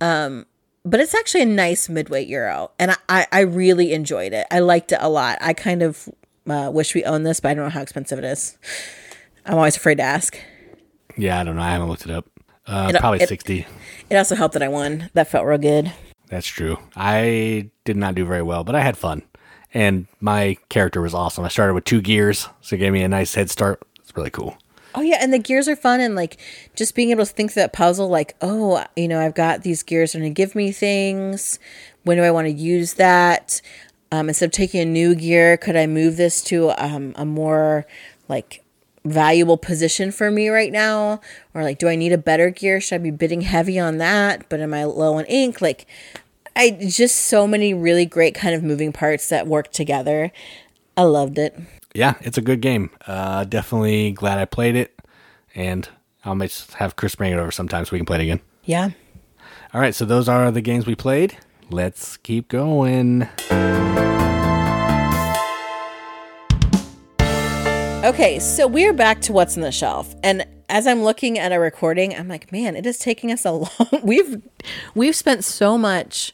um, but it's actually a nice midweight euro, and I, I, I really enjoyed it. I liked it a lot. I kind of uh, wish we owned this, but I don't know how expensive it is. I'm always afraid to ask. Yeah, I don't know. I haven't looked it up. Uh, It- probably it- 60. It also helped that I won. That felt real good. That's true. I did not do very well, but I had fun. And my character was awesome. I started with two gears, so it gave me a nice head start. It's really cool. Oh yeah, and the gears are fun and like just being able to think that puzzle like, oh, you know, I've got these gears are gonna give me things. When do I want to use that? Um, instead of taking a new gear, could I move this to um, a more like valuable position for me right now? Or like, do I need a better gear? Should I be bidding heavy on that? But am I low on ink? Like, I just so many really great kind of moving parts that work together. I loved it. Yeah, it's a good game. Uh, definitely glad I played it. And I might have Chris bring it over sometime so we can play it again. Yeah. All right, so those are the games we played. Let's keep going. Okay, so we're back to what's on the shelf. And as I'm looking at a recording, I'm like, man, it is taking us a long we've we've spent so much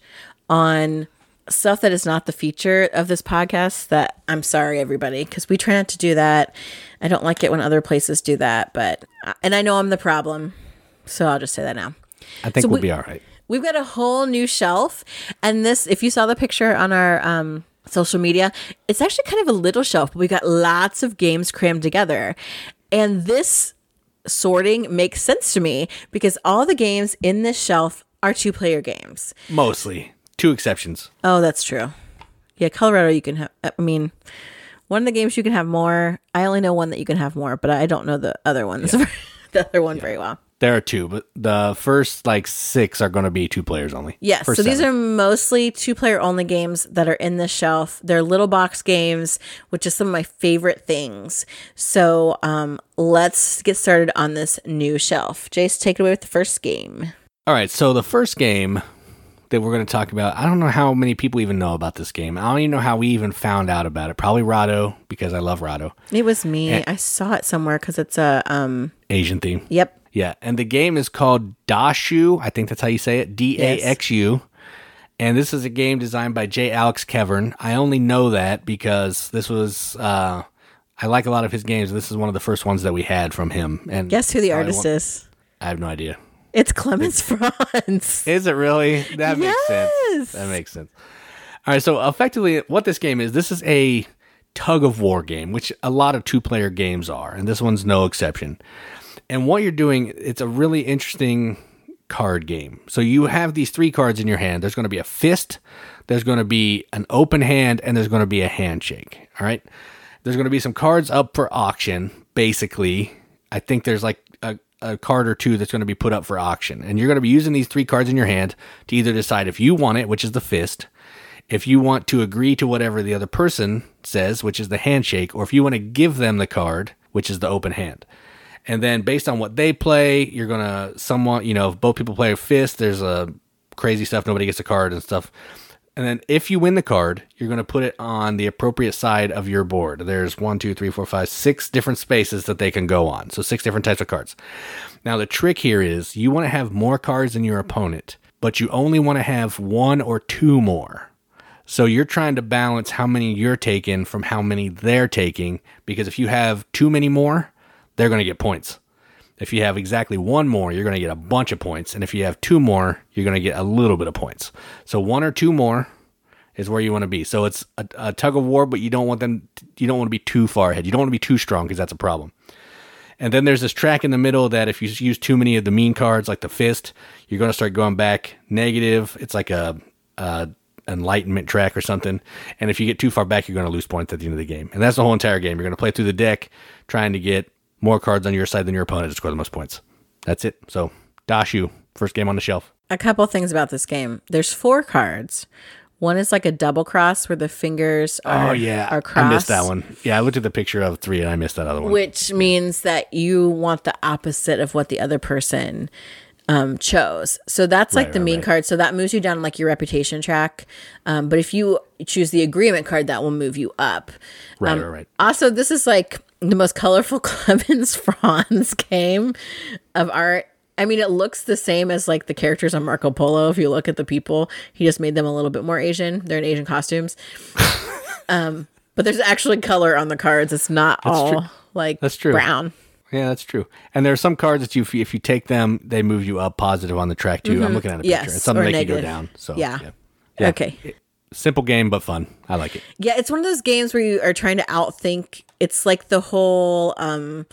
on stuff that is not the feature of this podcast that I'm sorry everybody cuz we try not to do that. I don't like it when other places do that, but and I know I'm the problem. So I'll just say that now. I think So we'll we- be all right. We've got a whole new shelf, and this, if you saw the picture on our um, social media, it's actually kind of a little shelf, but we got lots of games crammed together. And this sorting makes sense to me because all the games in this shelf are two player games. Mostly. Two exceptions. Oh, that's true. Yeah, Coloretto, you can have, I mean, one of the games you can have more. I only know one that you can have more, but I don't know the other ones, the other one very well. There are two, but the first like six are going to be two players only. Yes. First so these are mostly two player only games that are in this shelf. They're little box games, which is some of my favorite things. So um, let's get started on this new shelf. Jace, take it away with the first game. All right, so the first game that we're going to talk about, I don't know how many people even know about this game. I don't even know how we even found out about it. Probably Rado because I love Rado. It was me. I saw it somewhere because it's a um. Asian theme. Yep. Yeah, and the game is called Daxu. I think that's how you say it. D A X U. And this is a game designed by J. Alex Kevern. I only know that because this was uh, I like a lot of his games. This is one of the first ones that we had from him. And Guess who the artist is? I have no idea. It's Klemens Franz. Is it really? That makes Yes. sense. That makes sense. All right, so effectively, what this game is, this is a tug of war game, which a lot of two player games are, and this one's no exception. And what you're doing, it's a really interesting card game. So you have these three cards in your hand. There's going to be a fist, there's going to be an open hand, and there's going to be a handshake. All right. There's going to be some cards up for auction, basically. I think there's like a, a card or two that's going to be put up for auction. And you're going to be using these three cards in your hand to either decide if you want it, which is the fist, if you want to agree to whatever the other person says, which is the handshake, or if you want to give them the card, which is the open hand. And then based on what they play, you're gonna somewhat, you know, if both people play a fist, there's a crazy stuff, nobody gets a card and stuff. And then if you win the card, you're gonna put it on the appropriate side of your board. There's one, two, three, four, five, six different spaces that they can go on. So six different types of cards. Now the trick here is you want to have more cards than your opponent, but you only want to have one or two more. So you're trying to balance how many you're taking from how many they're taking because if you have too many more, they're going to get points. If you have exactly one more, you're going to get a bunch of points, and if you have two more, you're going to get a little bit of points. So one or two more is where you want to be. So it's a, a tug of war, but you don't want them. You don't want to be too far ahead. You don't want to be too strong because that's a problem. And then there's this track in the middle that if you use too many of the mean cards, like the fist, you're going to start going back negative. It's like a, a enlightenment track or something. And if you get too far back, you're going to lose points at the end of the game. And that's the whole entire game. You're going to play through the deck, trying to get more cards on your side than your opponent to score the most points. That's it. So Daxu, first game on the shelf. A couple things about this game. There's four cards. One is like a double cross where the fingers are, Oh yeah, are crossed. I missed that one. Yeah, I looked at the picture of three and I missed that other one. Which means that you want the opposite of what the other person um, chose. So that's like Right, the right, mean right. card. So that moves you down like your reputation track. Um, but if you choose the agreement card, that will move you up. Right, Um, right, right. Also, this is like the most colorful Klemens Franz game of art. I mean, it looks the same as like the characters on Marco Polo. If you look at the people, he just made them a little bit more Asian. They're in Asian costumes. um, but there's actually color on the cards. It's not all true. like That's true. brown. Yeah, that's true. And there are some cards that you, if you take them, they move you up positive on the track too. I'm looking at a picture. Mm-hmm. Yes, it's something that can go down. So Yeah. yeah. Yeah. Okay. Simple game but fun. I like it. Yeah, it's one of those games where you are trying to outthink. It's like the whole um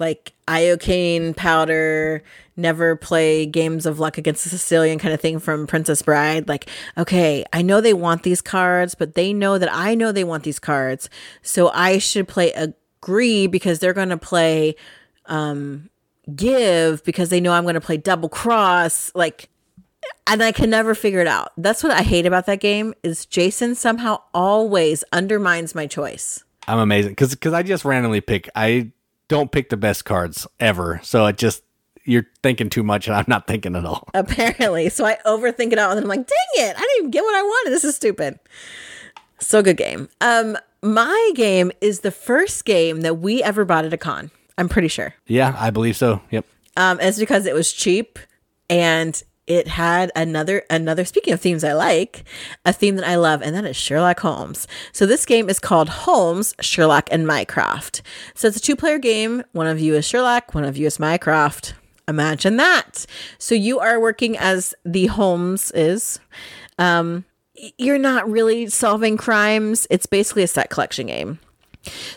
like iocane powder, never play games of luck against the Sicilian kind of thing from Princess Bride. Like, okay, I know they want these cards, but they know that I know they want these cards. So I should play agree because they're gonna play um give because they know I'm gonna play double cross. Like and I can never figure it out. That's what I hate about that game is Jason somehow always undermines my choice. I'm amazing because because I just randomly pick. I don't pick the best cards ever. So it just you're thinking too much and I'm not thinking at all. Apparently. So I overthink it out and I'm like, dang it, I didn't even get what I wanted. This is stupid. So good game. Um, my game is the first game that we ever bought at a con. I'm pretty sure. Yeah, I believe so. Yep. Um, it's because it was cheap and it had another another speaking of themes I like, a theme that I love, and that is Sherlock Holmes. So this game is called Holmes, Sherlock, and Mycroft. So it's a two-player game. One of you is Sherlock, one of you is Mycroft. Imagine that. So you are working as the Holmes is. Um, you're not really solving crimes. It's basically a set collection game.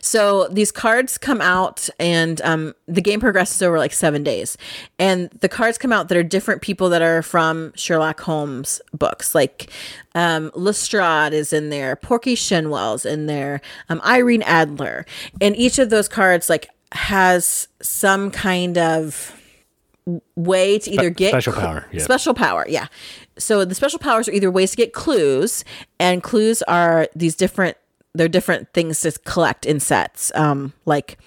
So these cards come out, and um, the game progresses over like seven days. And the cards come out that are different people that are from Sherlock Holmes books. Like um, Lestrade is in there, Porky Shinwell's in there, um, Irene Adler, and each of those cards like has some kind of way to either get special cl- power, yeah. special power yeah so the special powers are either ways to get clues and clues are these different they're different things to collect in sets um like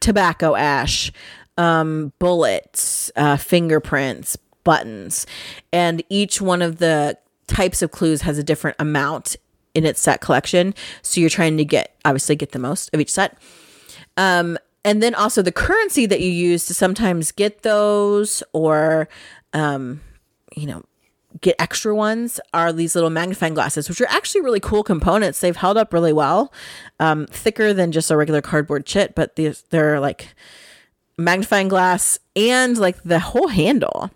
tobacco ash um bullets uh fingerprints buttons. And each one of the types of clues has a different amount in its set collection. So you're trying to get obviously get the most of each set. Um, and then also the currency that you use to sometimes get those or, um, you know, get extra ones are these little magnifying glasses, which are actually really cool components. They've held up really well, um, thicker than just a regular cardboard chit, but these, they're like magnifying glass and like the whole handle.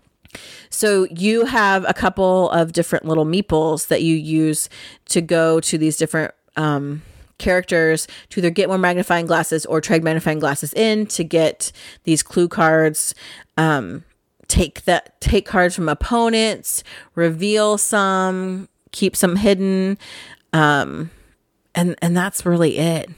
So you have a couple of different little meeples that you use to go to these different um, characters to either get more magnifying glasses or trade magnifying glasses in to get these clue cards. Um, take that take cards from opponents, reveal some, keep some hidden, um, and and that's really it.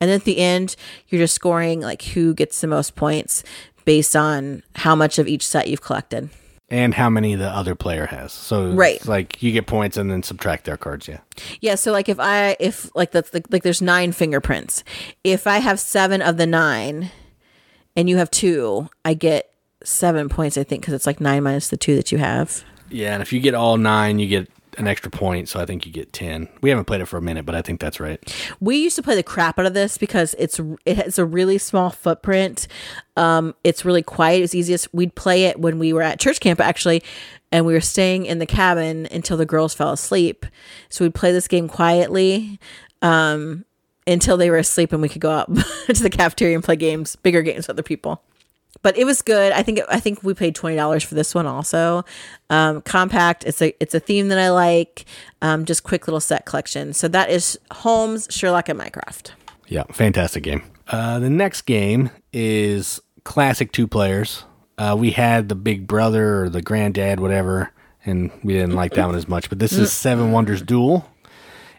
And at the end, you're just scoring like who gets the most points based on how much of each set you've collected. and how many the other player has. So Right. like you get points and then subtract their cards. Yeah. Yeah, so like if I if like that's like, like there's nine fingerprints. If I have seven of the nine, and you have two, I get seven points. I think because it's like nine minus the two that you have. Yeah, and if you get all nine, you get an extra point. So I think you get ten. We haven't played it for a minute, but I think that's right. We used to play the crap out of this because it's it has a really small footprint. Um, it's really quiet. It's easiest. We'd play it when we were at church camp actually, and we were staying in the cabin until the girls fell asleep. So we'd play this game quietly. Um, until they were asleep and we could go out to the cafeteria and play games, bigger games with other people. But it was good. I think I think we paid twenty dollars for this one also. Um, compact. It's a it's a theme that I like. Um, just quick little set collection. So that is Holmes, Sherlock, and Mycroft. Yeah, fantastic game. Uh, the next game is classic two players. Uh, we had the big brother or the granddad, whatever, and we didn't like that one as much. But this is Seven Wonders Duel,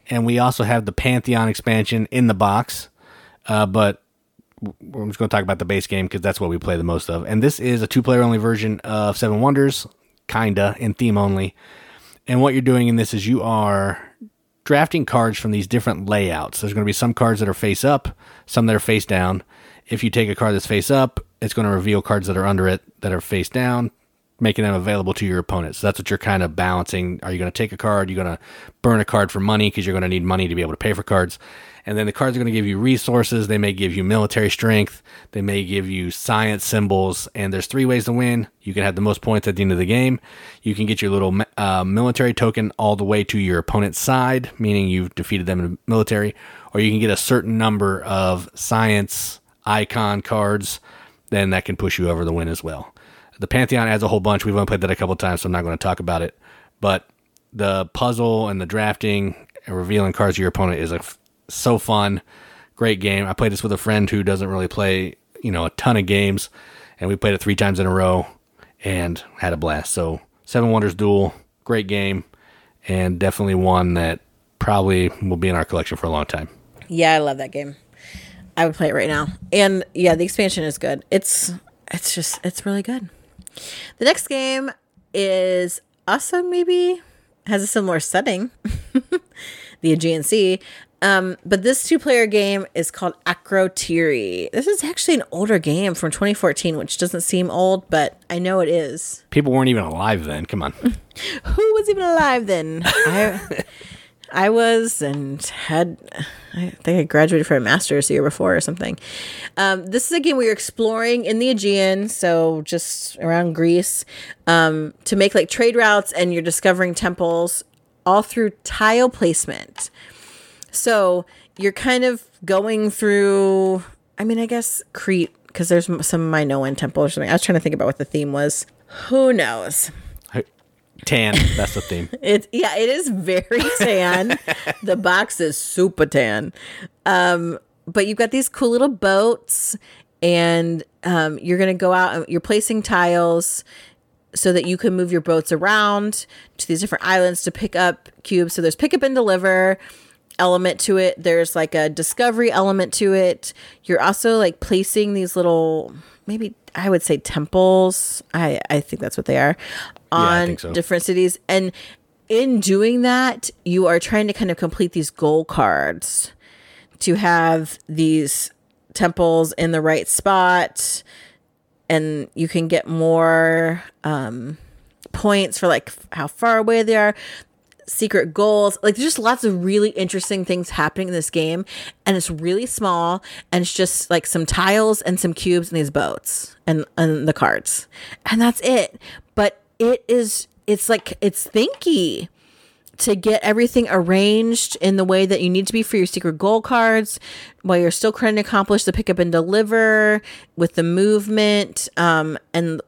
and we also have the Pantheon expansion in the box. Uh, but I'm just going to talk about the base game because that's what we play the most of. And this is a two player only version of Seven Wonders, kinda in theme only. And what you're doing in this is you are drafting cards from these different layouts. There's going to be some cards that are face up, some that are face down. If you take a card that's face up, it's going to reveal cards that are under it that are face down, making them available to your opponent. So that's what you're kind of balancing. Are you going to take a card? Are You're going to burn a card for money because you're going to need money to be able to pay for cards. And then the cards are going to give you resources. They may give you military strength. They may give you science symbols. And there's three ways to win. You can have the most points at the end of the game. You can get your little uh, military token all the way to your opponent's side, meaning you've defeated them in the military. Or you can get a certain number of science icon cards. Then that can push you over the win as well. The Pantheon adds a whole bunch. We've only played that a couple times, so I'm not going to talk about it. But the puzzle and the drafting and revealing cards to your opponent is a so fun, great game. I played this with a friend who doesn't really play, you know, a ton of games, and we played it three times in a row and had a blast. So Seven Wonders Duel, great game, and definitely one that probably will be in our collection for a long time. Yeah, I love that game. I would play it right now. And yeah, the expansion is good. It's it's just it's really good. The next game is also maybe has a similar setting, the Aegean Sea. Um, but this two player game is called Akrotiri. This is actually an older game from 2014, which doesn't seem old, but I know it is. People weren't even alive then. Come on. Who was even alive then? I, I was and had, I think I graduated from a master's the year before or something. Um, this is a game where you're exploring in the Aegean, so just around Greece, um, to make like trade routes and you're discovering temples all through tile placement. So you're kind of going through, I mean, I guess Crete, because there's some Minoan temple or something. I was trying to think about what the theme was. Who knows? Tan, that's the theme. It yeah, it is very tan. the box is super tan. Um, but you've got these cool little boats, and um, you're gonna go out and you're placing tiles so that you can move your boats around to these different islands to pick up cubes. So there's pick up and deliver element to it. There's like a discovery element to it. You're also like placing these little maybe I would say temples. I I think that's what they are on think so. different cities and in doing that, you are trying to kind of complete these goal cards to have these temples in the right spot and you can get more um points for like how far away they are secret goals. Like there's just lots of really interesting things happening in this game and it's really small and it's just like some tiles and some cubes and these boats and and the cards. And that's it. But it is it's like it's thinky to get everything arranged in the way that you need to be for your secret goal cards while you're still trying to accomplish the pick up and deliver with the movement um, and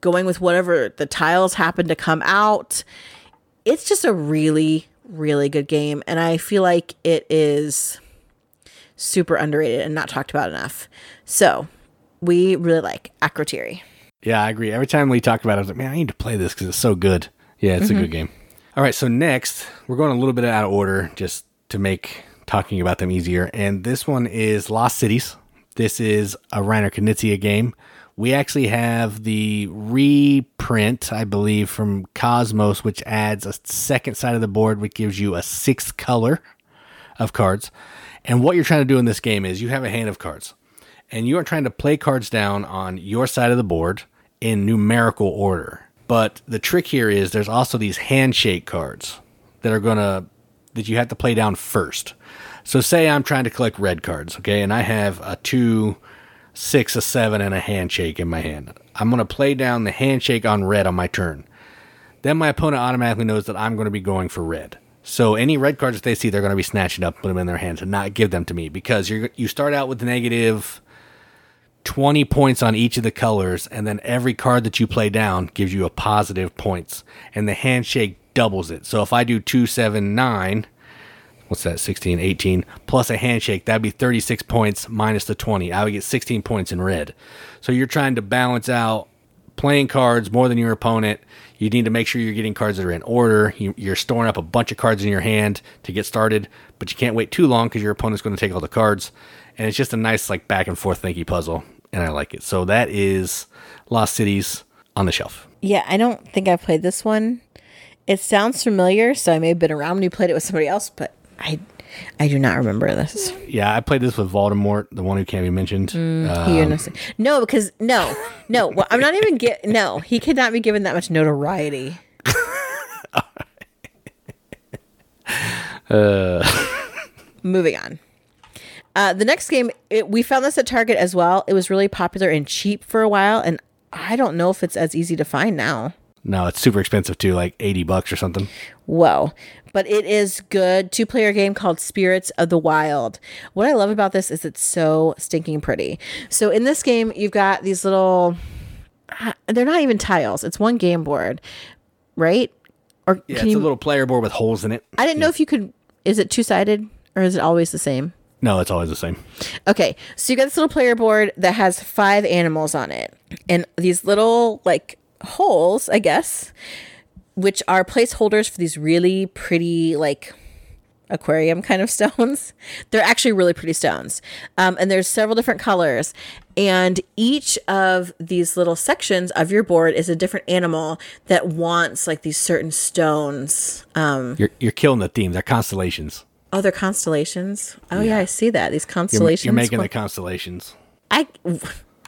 going with whatever the tiles happen to come out. It's just a really, really good game. And I feel like it is super underrated and not talked about enough. So we really like Akrotiri. Yeah, I agree. Every time we talked about it, I was like, man, I need to play this because it's so good. Yeah, it's a good mm-hmm. game. All right, so next, we're going a little bit out of order just to make talking about them easier. And this one is Lost Cities. This is a Reiner Knizia game. We actually have the reprint, I believe, from Kosmos, which adds a second side of the board, which gives you a sixth color of cards. And what you're trying to do in this game is you have a hand of cards, and you are trying to play cards down on your side of the board in numerical order. But the trick here is there's also these handshake cards that are gonna that you have to play down first. So say I'm trying to collect red cards, okay, and I have a two, six, a seven, and a handshake in my hand. I'm gonna play down the handshake on red on my turn. Then my opponent automatically knows that I'm going to be going for red. So any red cards that they see, they're going to be snatching up, put them in their hands, and not give them to me because you you start out with negative twenty points on each of the colors, and then every card that you play down gives you a positive points, and the handshake doubles it. So if I do two, seven, nine, what's that 16 18 plus a handshake that'd be 36 points minus the 20 i would get 16 points in red. So you're trying to balance out playing cards more than your opponent. You need to make sure you're getting cards that are in order. You, you're storing up a bunch of cards in your hand to get started but you can't wait too long because your opponent's going to take all the cards. And it's just a nice like back and forth thinky puzzle and i like it. So that is lost cities on the shelf. Yeah, I don't think I've played this one. It sounds familiar, so I may have been around when you played it with somebody else, but I I do not remember this. yeah i played this with voldemort the one who can't be mentioned uh, He. No, because no, no. Well, I'm not even get. No, he could not be given that much notoriety. uh. Moving on. Uh, the next game, it, we found this at Target as well. It was really popular and cheap for a while, and I don't know if it's as easy to find now. no it's super expensive too like 80 bucks or something Whoa. But it is good two player game called Spirits of the Wild. What I love about this is it's so stinking pretty. So in this game, you've got these little, ah, they're not even tiles, it's one game board, right? Or Yeah, can it's you, a little player board with holes in it. I didn't know if you could, is it two sided or is it always the same? No, it's always the same. Okay, so you got this little player board that has five animals on it, and these little like holes, I guess, which are placeholders for these really pretty like aquarium kind of stones. They're actually really pretty stones, um, and there's several different colors, and each of these little sections of your board is a different animal that wants like these certain stones. Um, You're you're killing the theme. They're constellations. oh, they're constellations. Oh yeah, I see that these You're, constellations. you're making Well- the constellations. I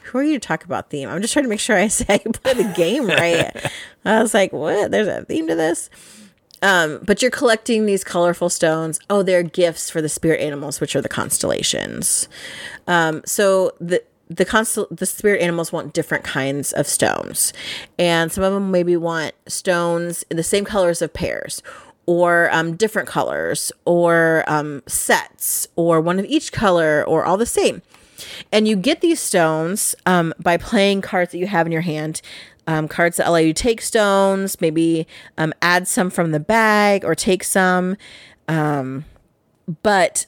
who are you to talk about theme? I'm just trying to make sure I say I play the game right. I was like, what? There's a theme to this. Um, but you're collecting these colorful stones. Oh, they're gifts for the spirit animals, which are the constellations. Um, so the the constel- the spirit animals want different kinds of stones, and some of them maybe want stones in the same colors of pairs, or um, different colors, or um, sets, or one of each color, or all the same. And you get these stones um, by playing cards that you have in your hand. Um, cards that allow you to take stones, maybe um, add some from the bag or take some. Um, but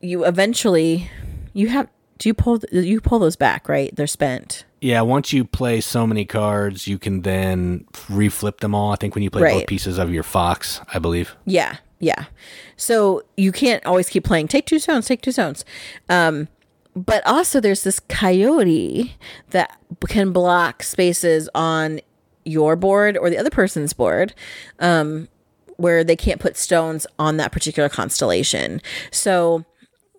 you eventually, you have, do you pull, you pull those back, right? They're spent. Yeah, once you play so many cards, you can then reflip them all. I think when you play Right. both pieces of your fox, I believe. Yeah, yeah. So you can't always keep playing. Take two stones. Take two stones. Um, but also there's this coyote that can block spaces on your board or the other person's board um, where they can't put stones on that particular constellation. So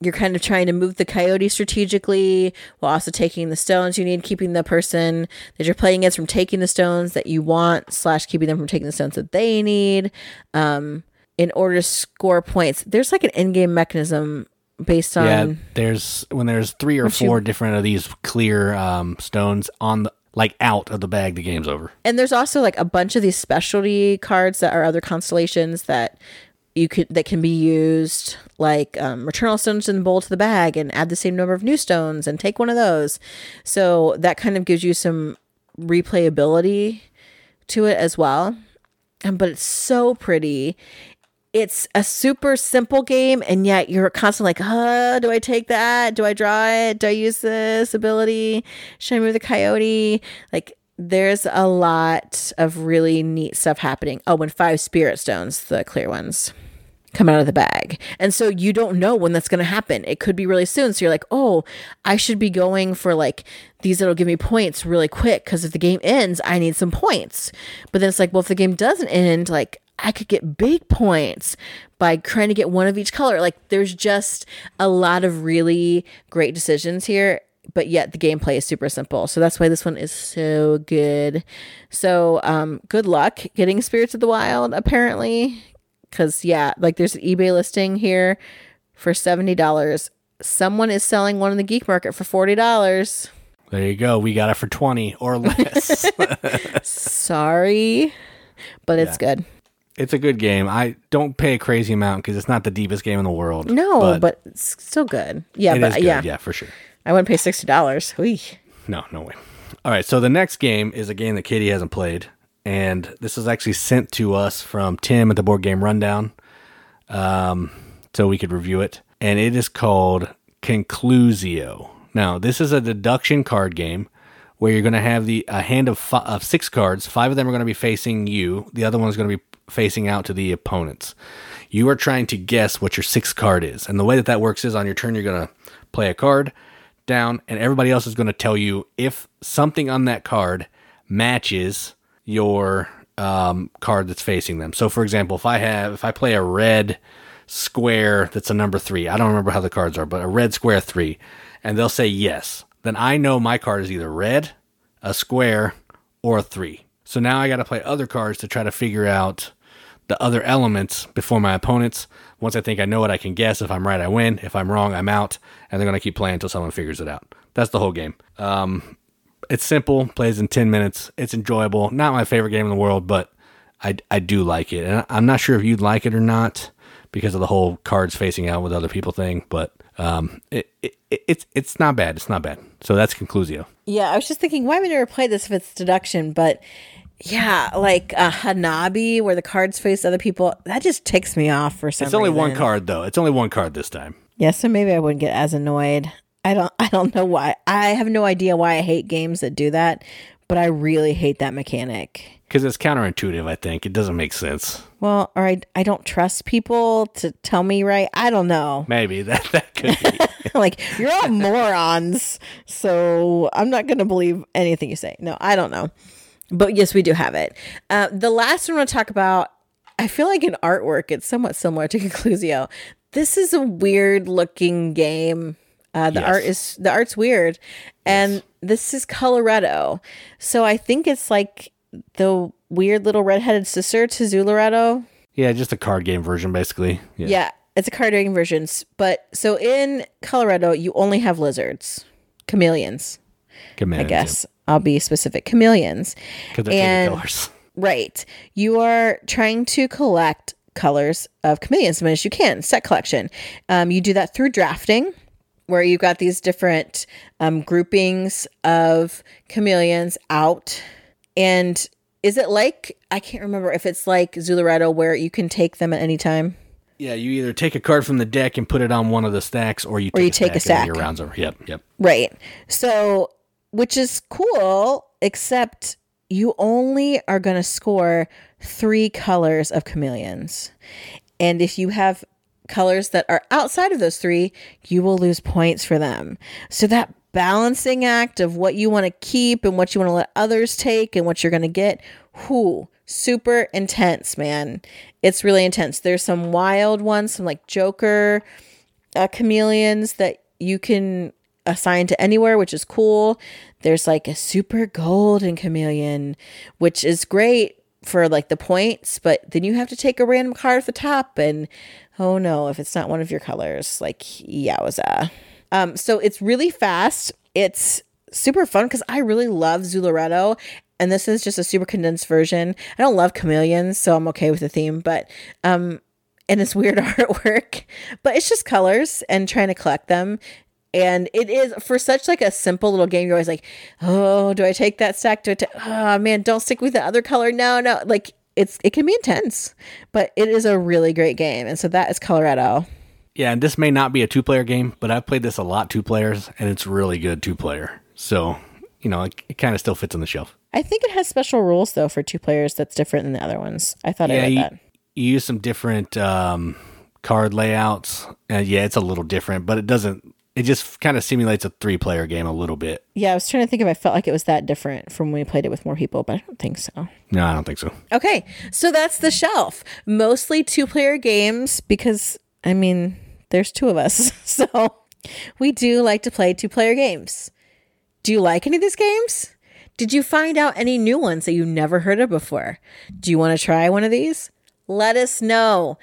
you're kind of trying to move the coyote strategically while also taking the stones you need, keeping the person that you're playing against from taking the stones that you want, slash keeping them from taking the stones that they need. Um, in order to score points, there's like an in-game mechanism based on yeah, there's when there's three or What you- four different of these clear um, stones on the like out of the bag, the game's over. And there's also like a bunch of these specialty cards that are other constellations that you could that can be used, like um, Returnal Stones in the bowl to the bag, and add the same number of new stones and take one of those. So that kind of gives you some replayability to it as well. Um, but it's so pretty. It's a super simple game, and yet you're constantly like, uh, do I take that? Do I draw it? Do I use this ability? Should I move the coyote? Like, there's a lot of really neat stuff happening. Oh, and five spirit stones, the clear ones, come out of the bag. And so you don't know when that's going to happen. It could be really soon. So you're like, oh, I should be going for like these that'll give me points really quick because if the game ends, I need some points. But then it's like, well, if the game doesn't end, like I could get big points by trying to get one of each color. Like there's just a lot of really great decisions here. But yet the gameplay is super simple. So that's why this one is so good. So um good luck getting Spirits of the Wild, apparently. Cause yeah, like there's an eBay listing here for seventy dollars. Someone is selling one in the geek market for forty dollars. There you go. We got it for twenty or less. Sorry, but it's good. It's a good game. I don't pay a crazy amount because it's not the deepest game in the world. No, but, it's still good. Yeah, but good. yeah, yeah, for sure. I wouldn't pay sixty dollars. Wee. No, no way. All right, so the next game is a game that Katie hasn't played, and this was actually sent to us from Tim at the Board Game Rundown, um, so we could review it. And it is called Conclusio. Now, this is a deduction card game where you're going to have the a hand of, fi- of six cards. Five of them are going to be facing you. The other one is going to be facing out to the opponents. You are trying to guess what your sixth card is, and the way that that works is on your turn you're going to play a card down, and everybody else is going to tell you if something on that card matches your um, card that's facing them. So, for example, if I have if I play a red square that's a number three, I don't remember how the cards are, but a red square three, and they'll say yes, then I know my card is either red, a square, or a three. So now I got to play other cards to try to figure out the other elements before my opponents. Once I think I know it, I can guess. If I'm right, I win. If I'm wrong, I'm out. And they're going to keep playing until someone figures it out. That's the whole game. Um, it's simple, plays in 10 minutes. It's enjoyable. Not my favorite game in the world, but I, I do like it. And I'm not sure if you'd like it or not because of the whole cards facing out with other people thing, but um, it, it, it, it's, it's not bad. It's not bad. So that's Conclusio. Yeah, I was just thinking, why would I never play this if it's deduction? But yeah, like a Hanabi where the cards face other people, that just ticks me off for some It's only one card, though. It's only one card this time. Yeah, so maybe I wouldn't get as annoyed. I don't I don't know why. I have no idea why I hate games that do that, but I really hate that mechanic. Because it's counterintuitive, I think. It doesn't make sense. Well, or I, I don't trust people to tell me right. I don't know. Maybe that, that could be. like you're all morons, so I'm not going to believe anything you say. No, I don't know. But yes, we do have it. Uh, the last one I want to talk about, I feel like in artwork, it's somewhat similar to Conclusio. This is a weird looking game. Uh, the Yes. art is the art's weird, and this is Coloretto. So I think it's like the weird little redheaded sister to Zooloretto. yeah, just a card game version, basically. Yeah. Yeah, it's a card game version. But so in Coloretto, you only have lizards, chameleons. I guess I'll be specific. Chameleons. Because they're and- colors. Right. You are trying to collect colors of chameleons as much as you can. Set collection. Um, you do that through drafting, where you've got these different um, groupings of chameleons out. And is it like I can't remember if it's like Zooloretto where you can take them at any time? Yeah, you either take a card from the deck and put it on one of the stacks, or you take, you a, take a stack then stack. Your rounds over. Yep, yep. Right. So, which is cool, except you only are going to score three colors of chameleons. And if you have colors that are outside of those three, you will lose points for them. So that balancing act of what you want to keep and what you want to let others take and what you're going to get, whoo, super intense, man. It's really intense. There's some wild ones, some like Joker uh, chameleons that you can assign to anywhere, which is cool. There's like a super golden chameleon, which is great for like the points, but then you have to take a random card at the top and oh no, if it's not one of your colors, like yowza. Um, so it's really fast. It's super fun because I really love Zooloretto. And this is just a super condensed version. I don't love chameleons, so I'm okay with the theme, but um and it's weird artwork, but it's just colors and trying to collect them. And it is for such like a simple little game. You're always like, oh, do I take that stack? Do I? take? oh man, don't stick with the other color. No, no. Like it's it can be intense, but it is a really great game. And so that is Coloretto Yeah, and this may not be a two player game, but I've played this a lot two players, and it's really good two player. So, you know, it, it kind of still fits on the shelf. I think it has special rules though for two players that's different than the other ones. I thought I read you, that. you use some different um, card layouts. And yeah, it's a little different, but it doesn't. It just kind of simulates a three player game a little bit. Yeah, I was trying to think if I felt like it was that different from when we played it with more people, but I don't think so. No, I don't think so. Okay, so that's the shelf. Mostly two player games because, I mean, there's two of us. So we do like to play two player games. Do you like any of these games? Did you find out any new ones that you never heard of before? Do you want to try one of these? Let us know.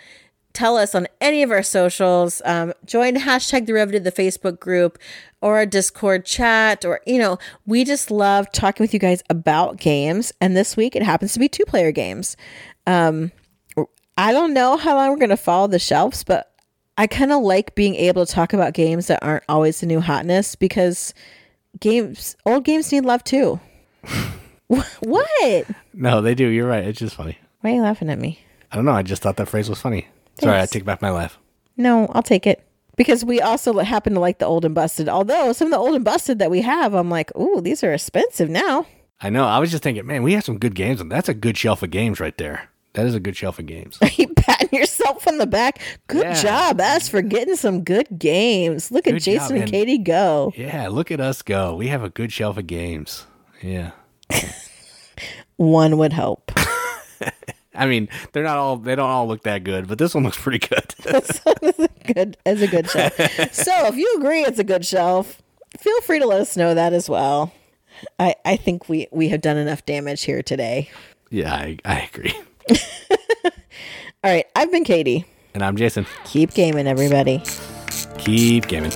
Tell us on any of our socials. Um, join hashtag derivative, the Facebook group, or our Discord chat, or, you know, we just love talking with you guys about games. And this week it happens to be two player games. Um, I don't know how long we're going to follow the shelves, but I kind of like being able to talk about games that aren't always the new hotness because games, old games need love too. what? No, they do. You're right. It's just funny. Why are you laughing at me? I don't know. I just thought that phrase was funny. Sorry, I take back my laugh. No, I'll take it. Because we also happen to like the old and busted. Although some of the old and busted that we have, I'm like, ooh, these are expensive now. I know. I was just thinking, man, we have some good games, and that's a good shelf of games right there. That is a good shelf of games. you patting yourself on the back. Good Yeah. job, us, for getting some good games. Look at Jason job, and and- Katie go. yeah, look at us go. We have a good shelf of games. Yeah. One would hope. I mean, they're not all. They don't all look that good, but this one looks pretty good. good as a good shelf. so if you agree it's a good shelf, feel free to let us know that as well. I, I think we, we have done enough damage here today. yeah, I, I agree. All right, I've been Katie. And I'm Jason. Keep gaming, everybody. Keep gaming.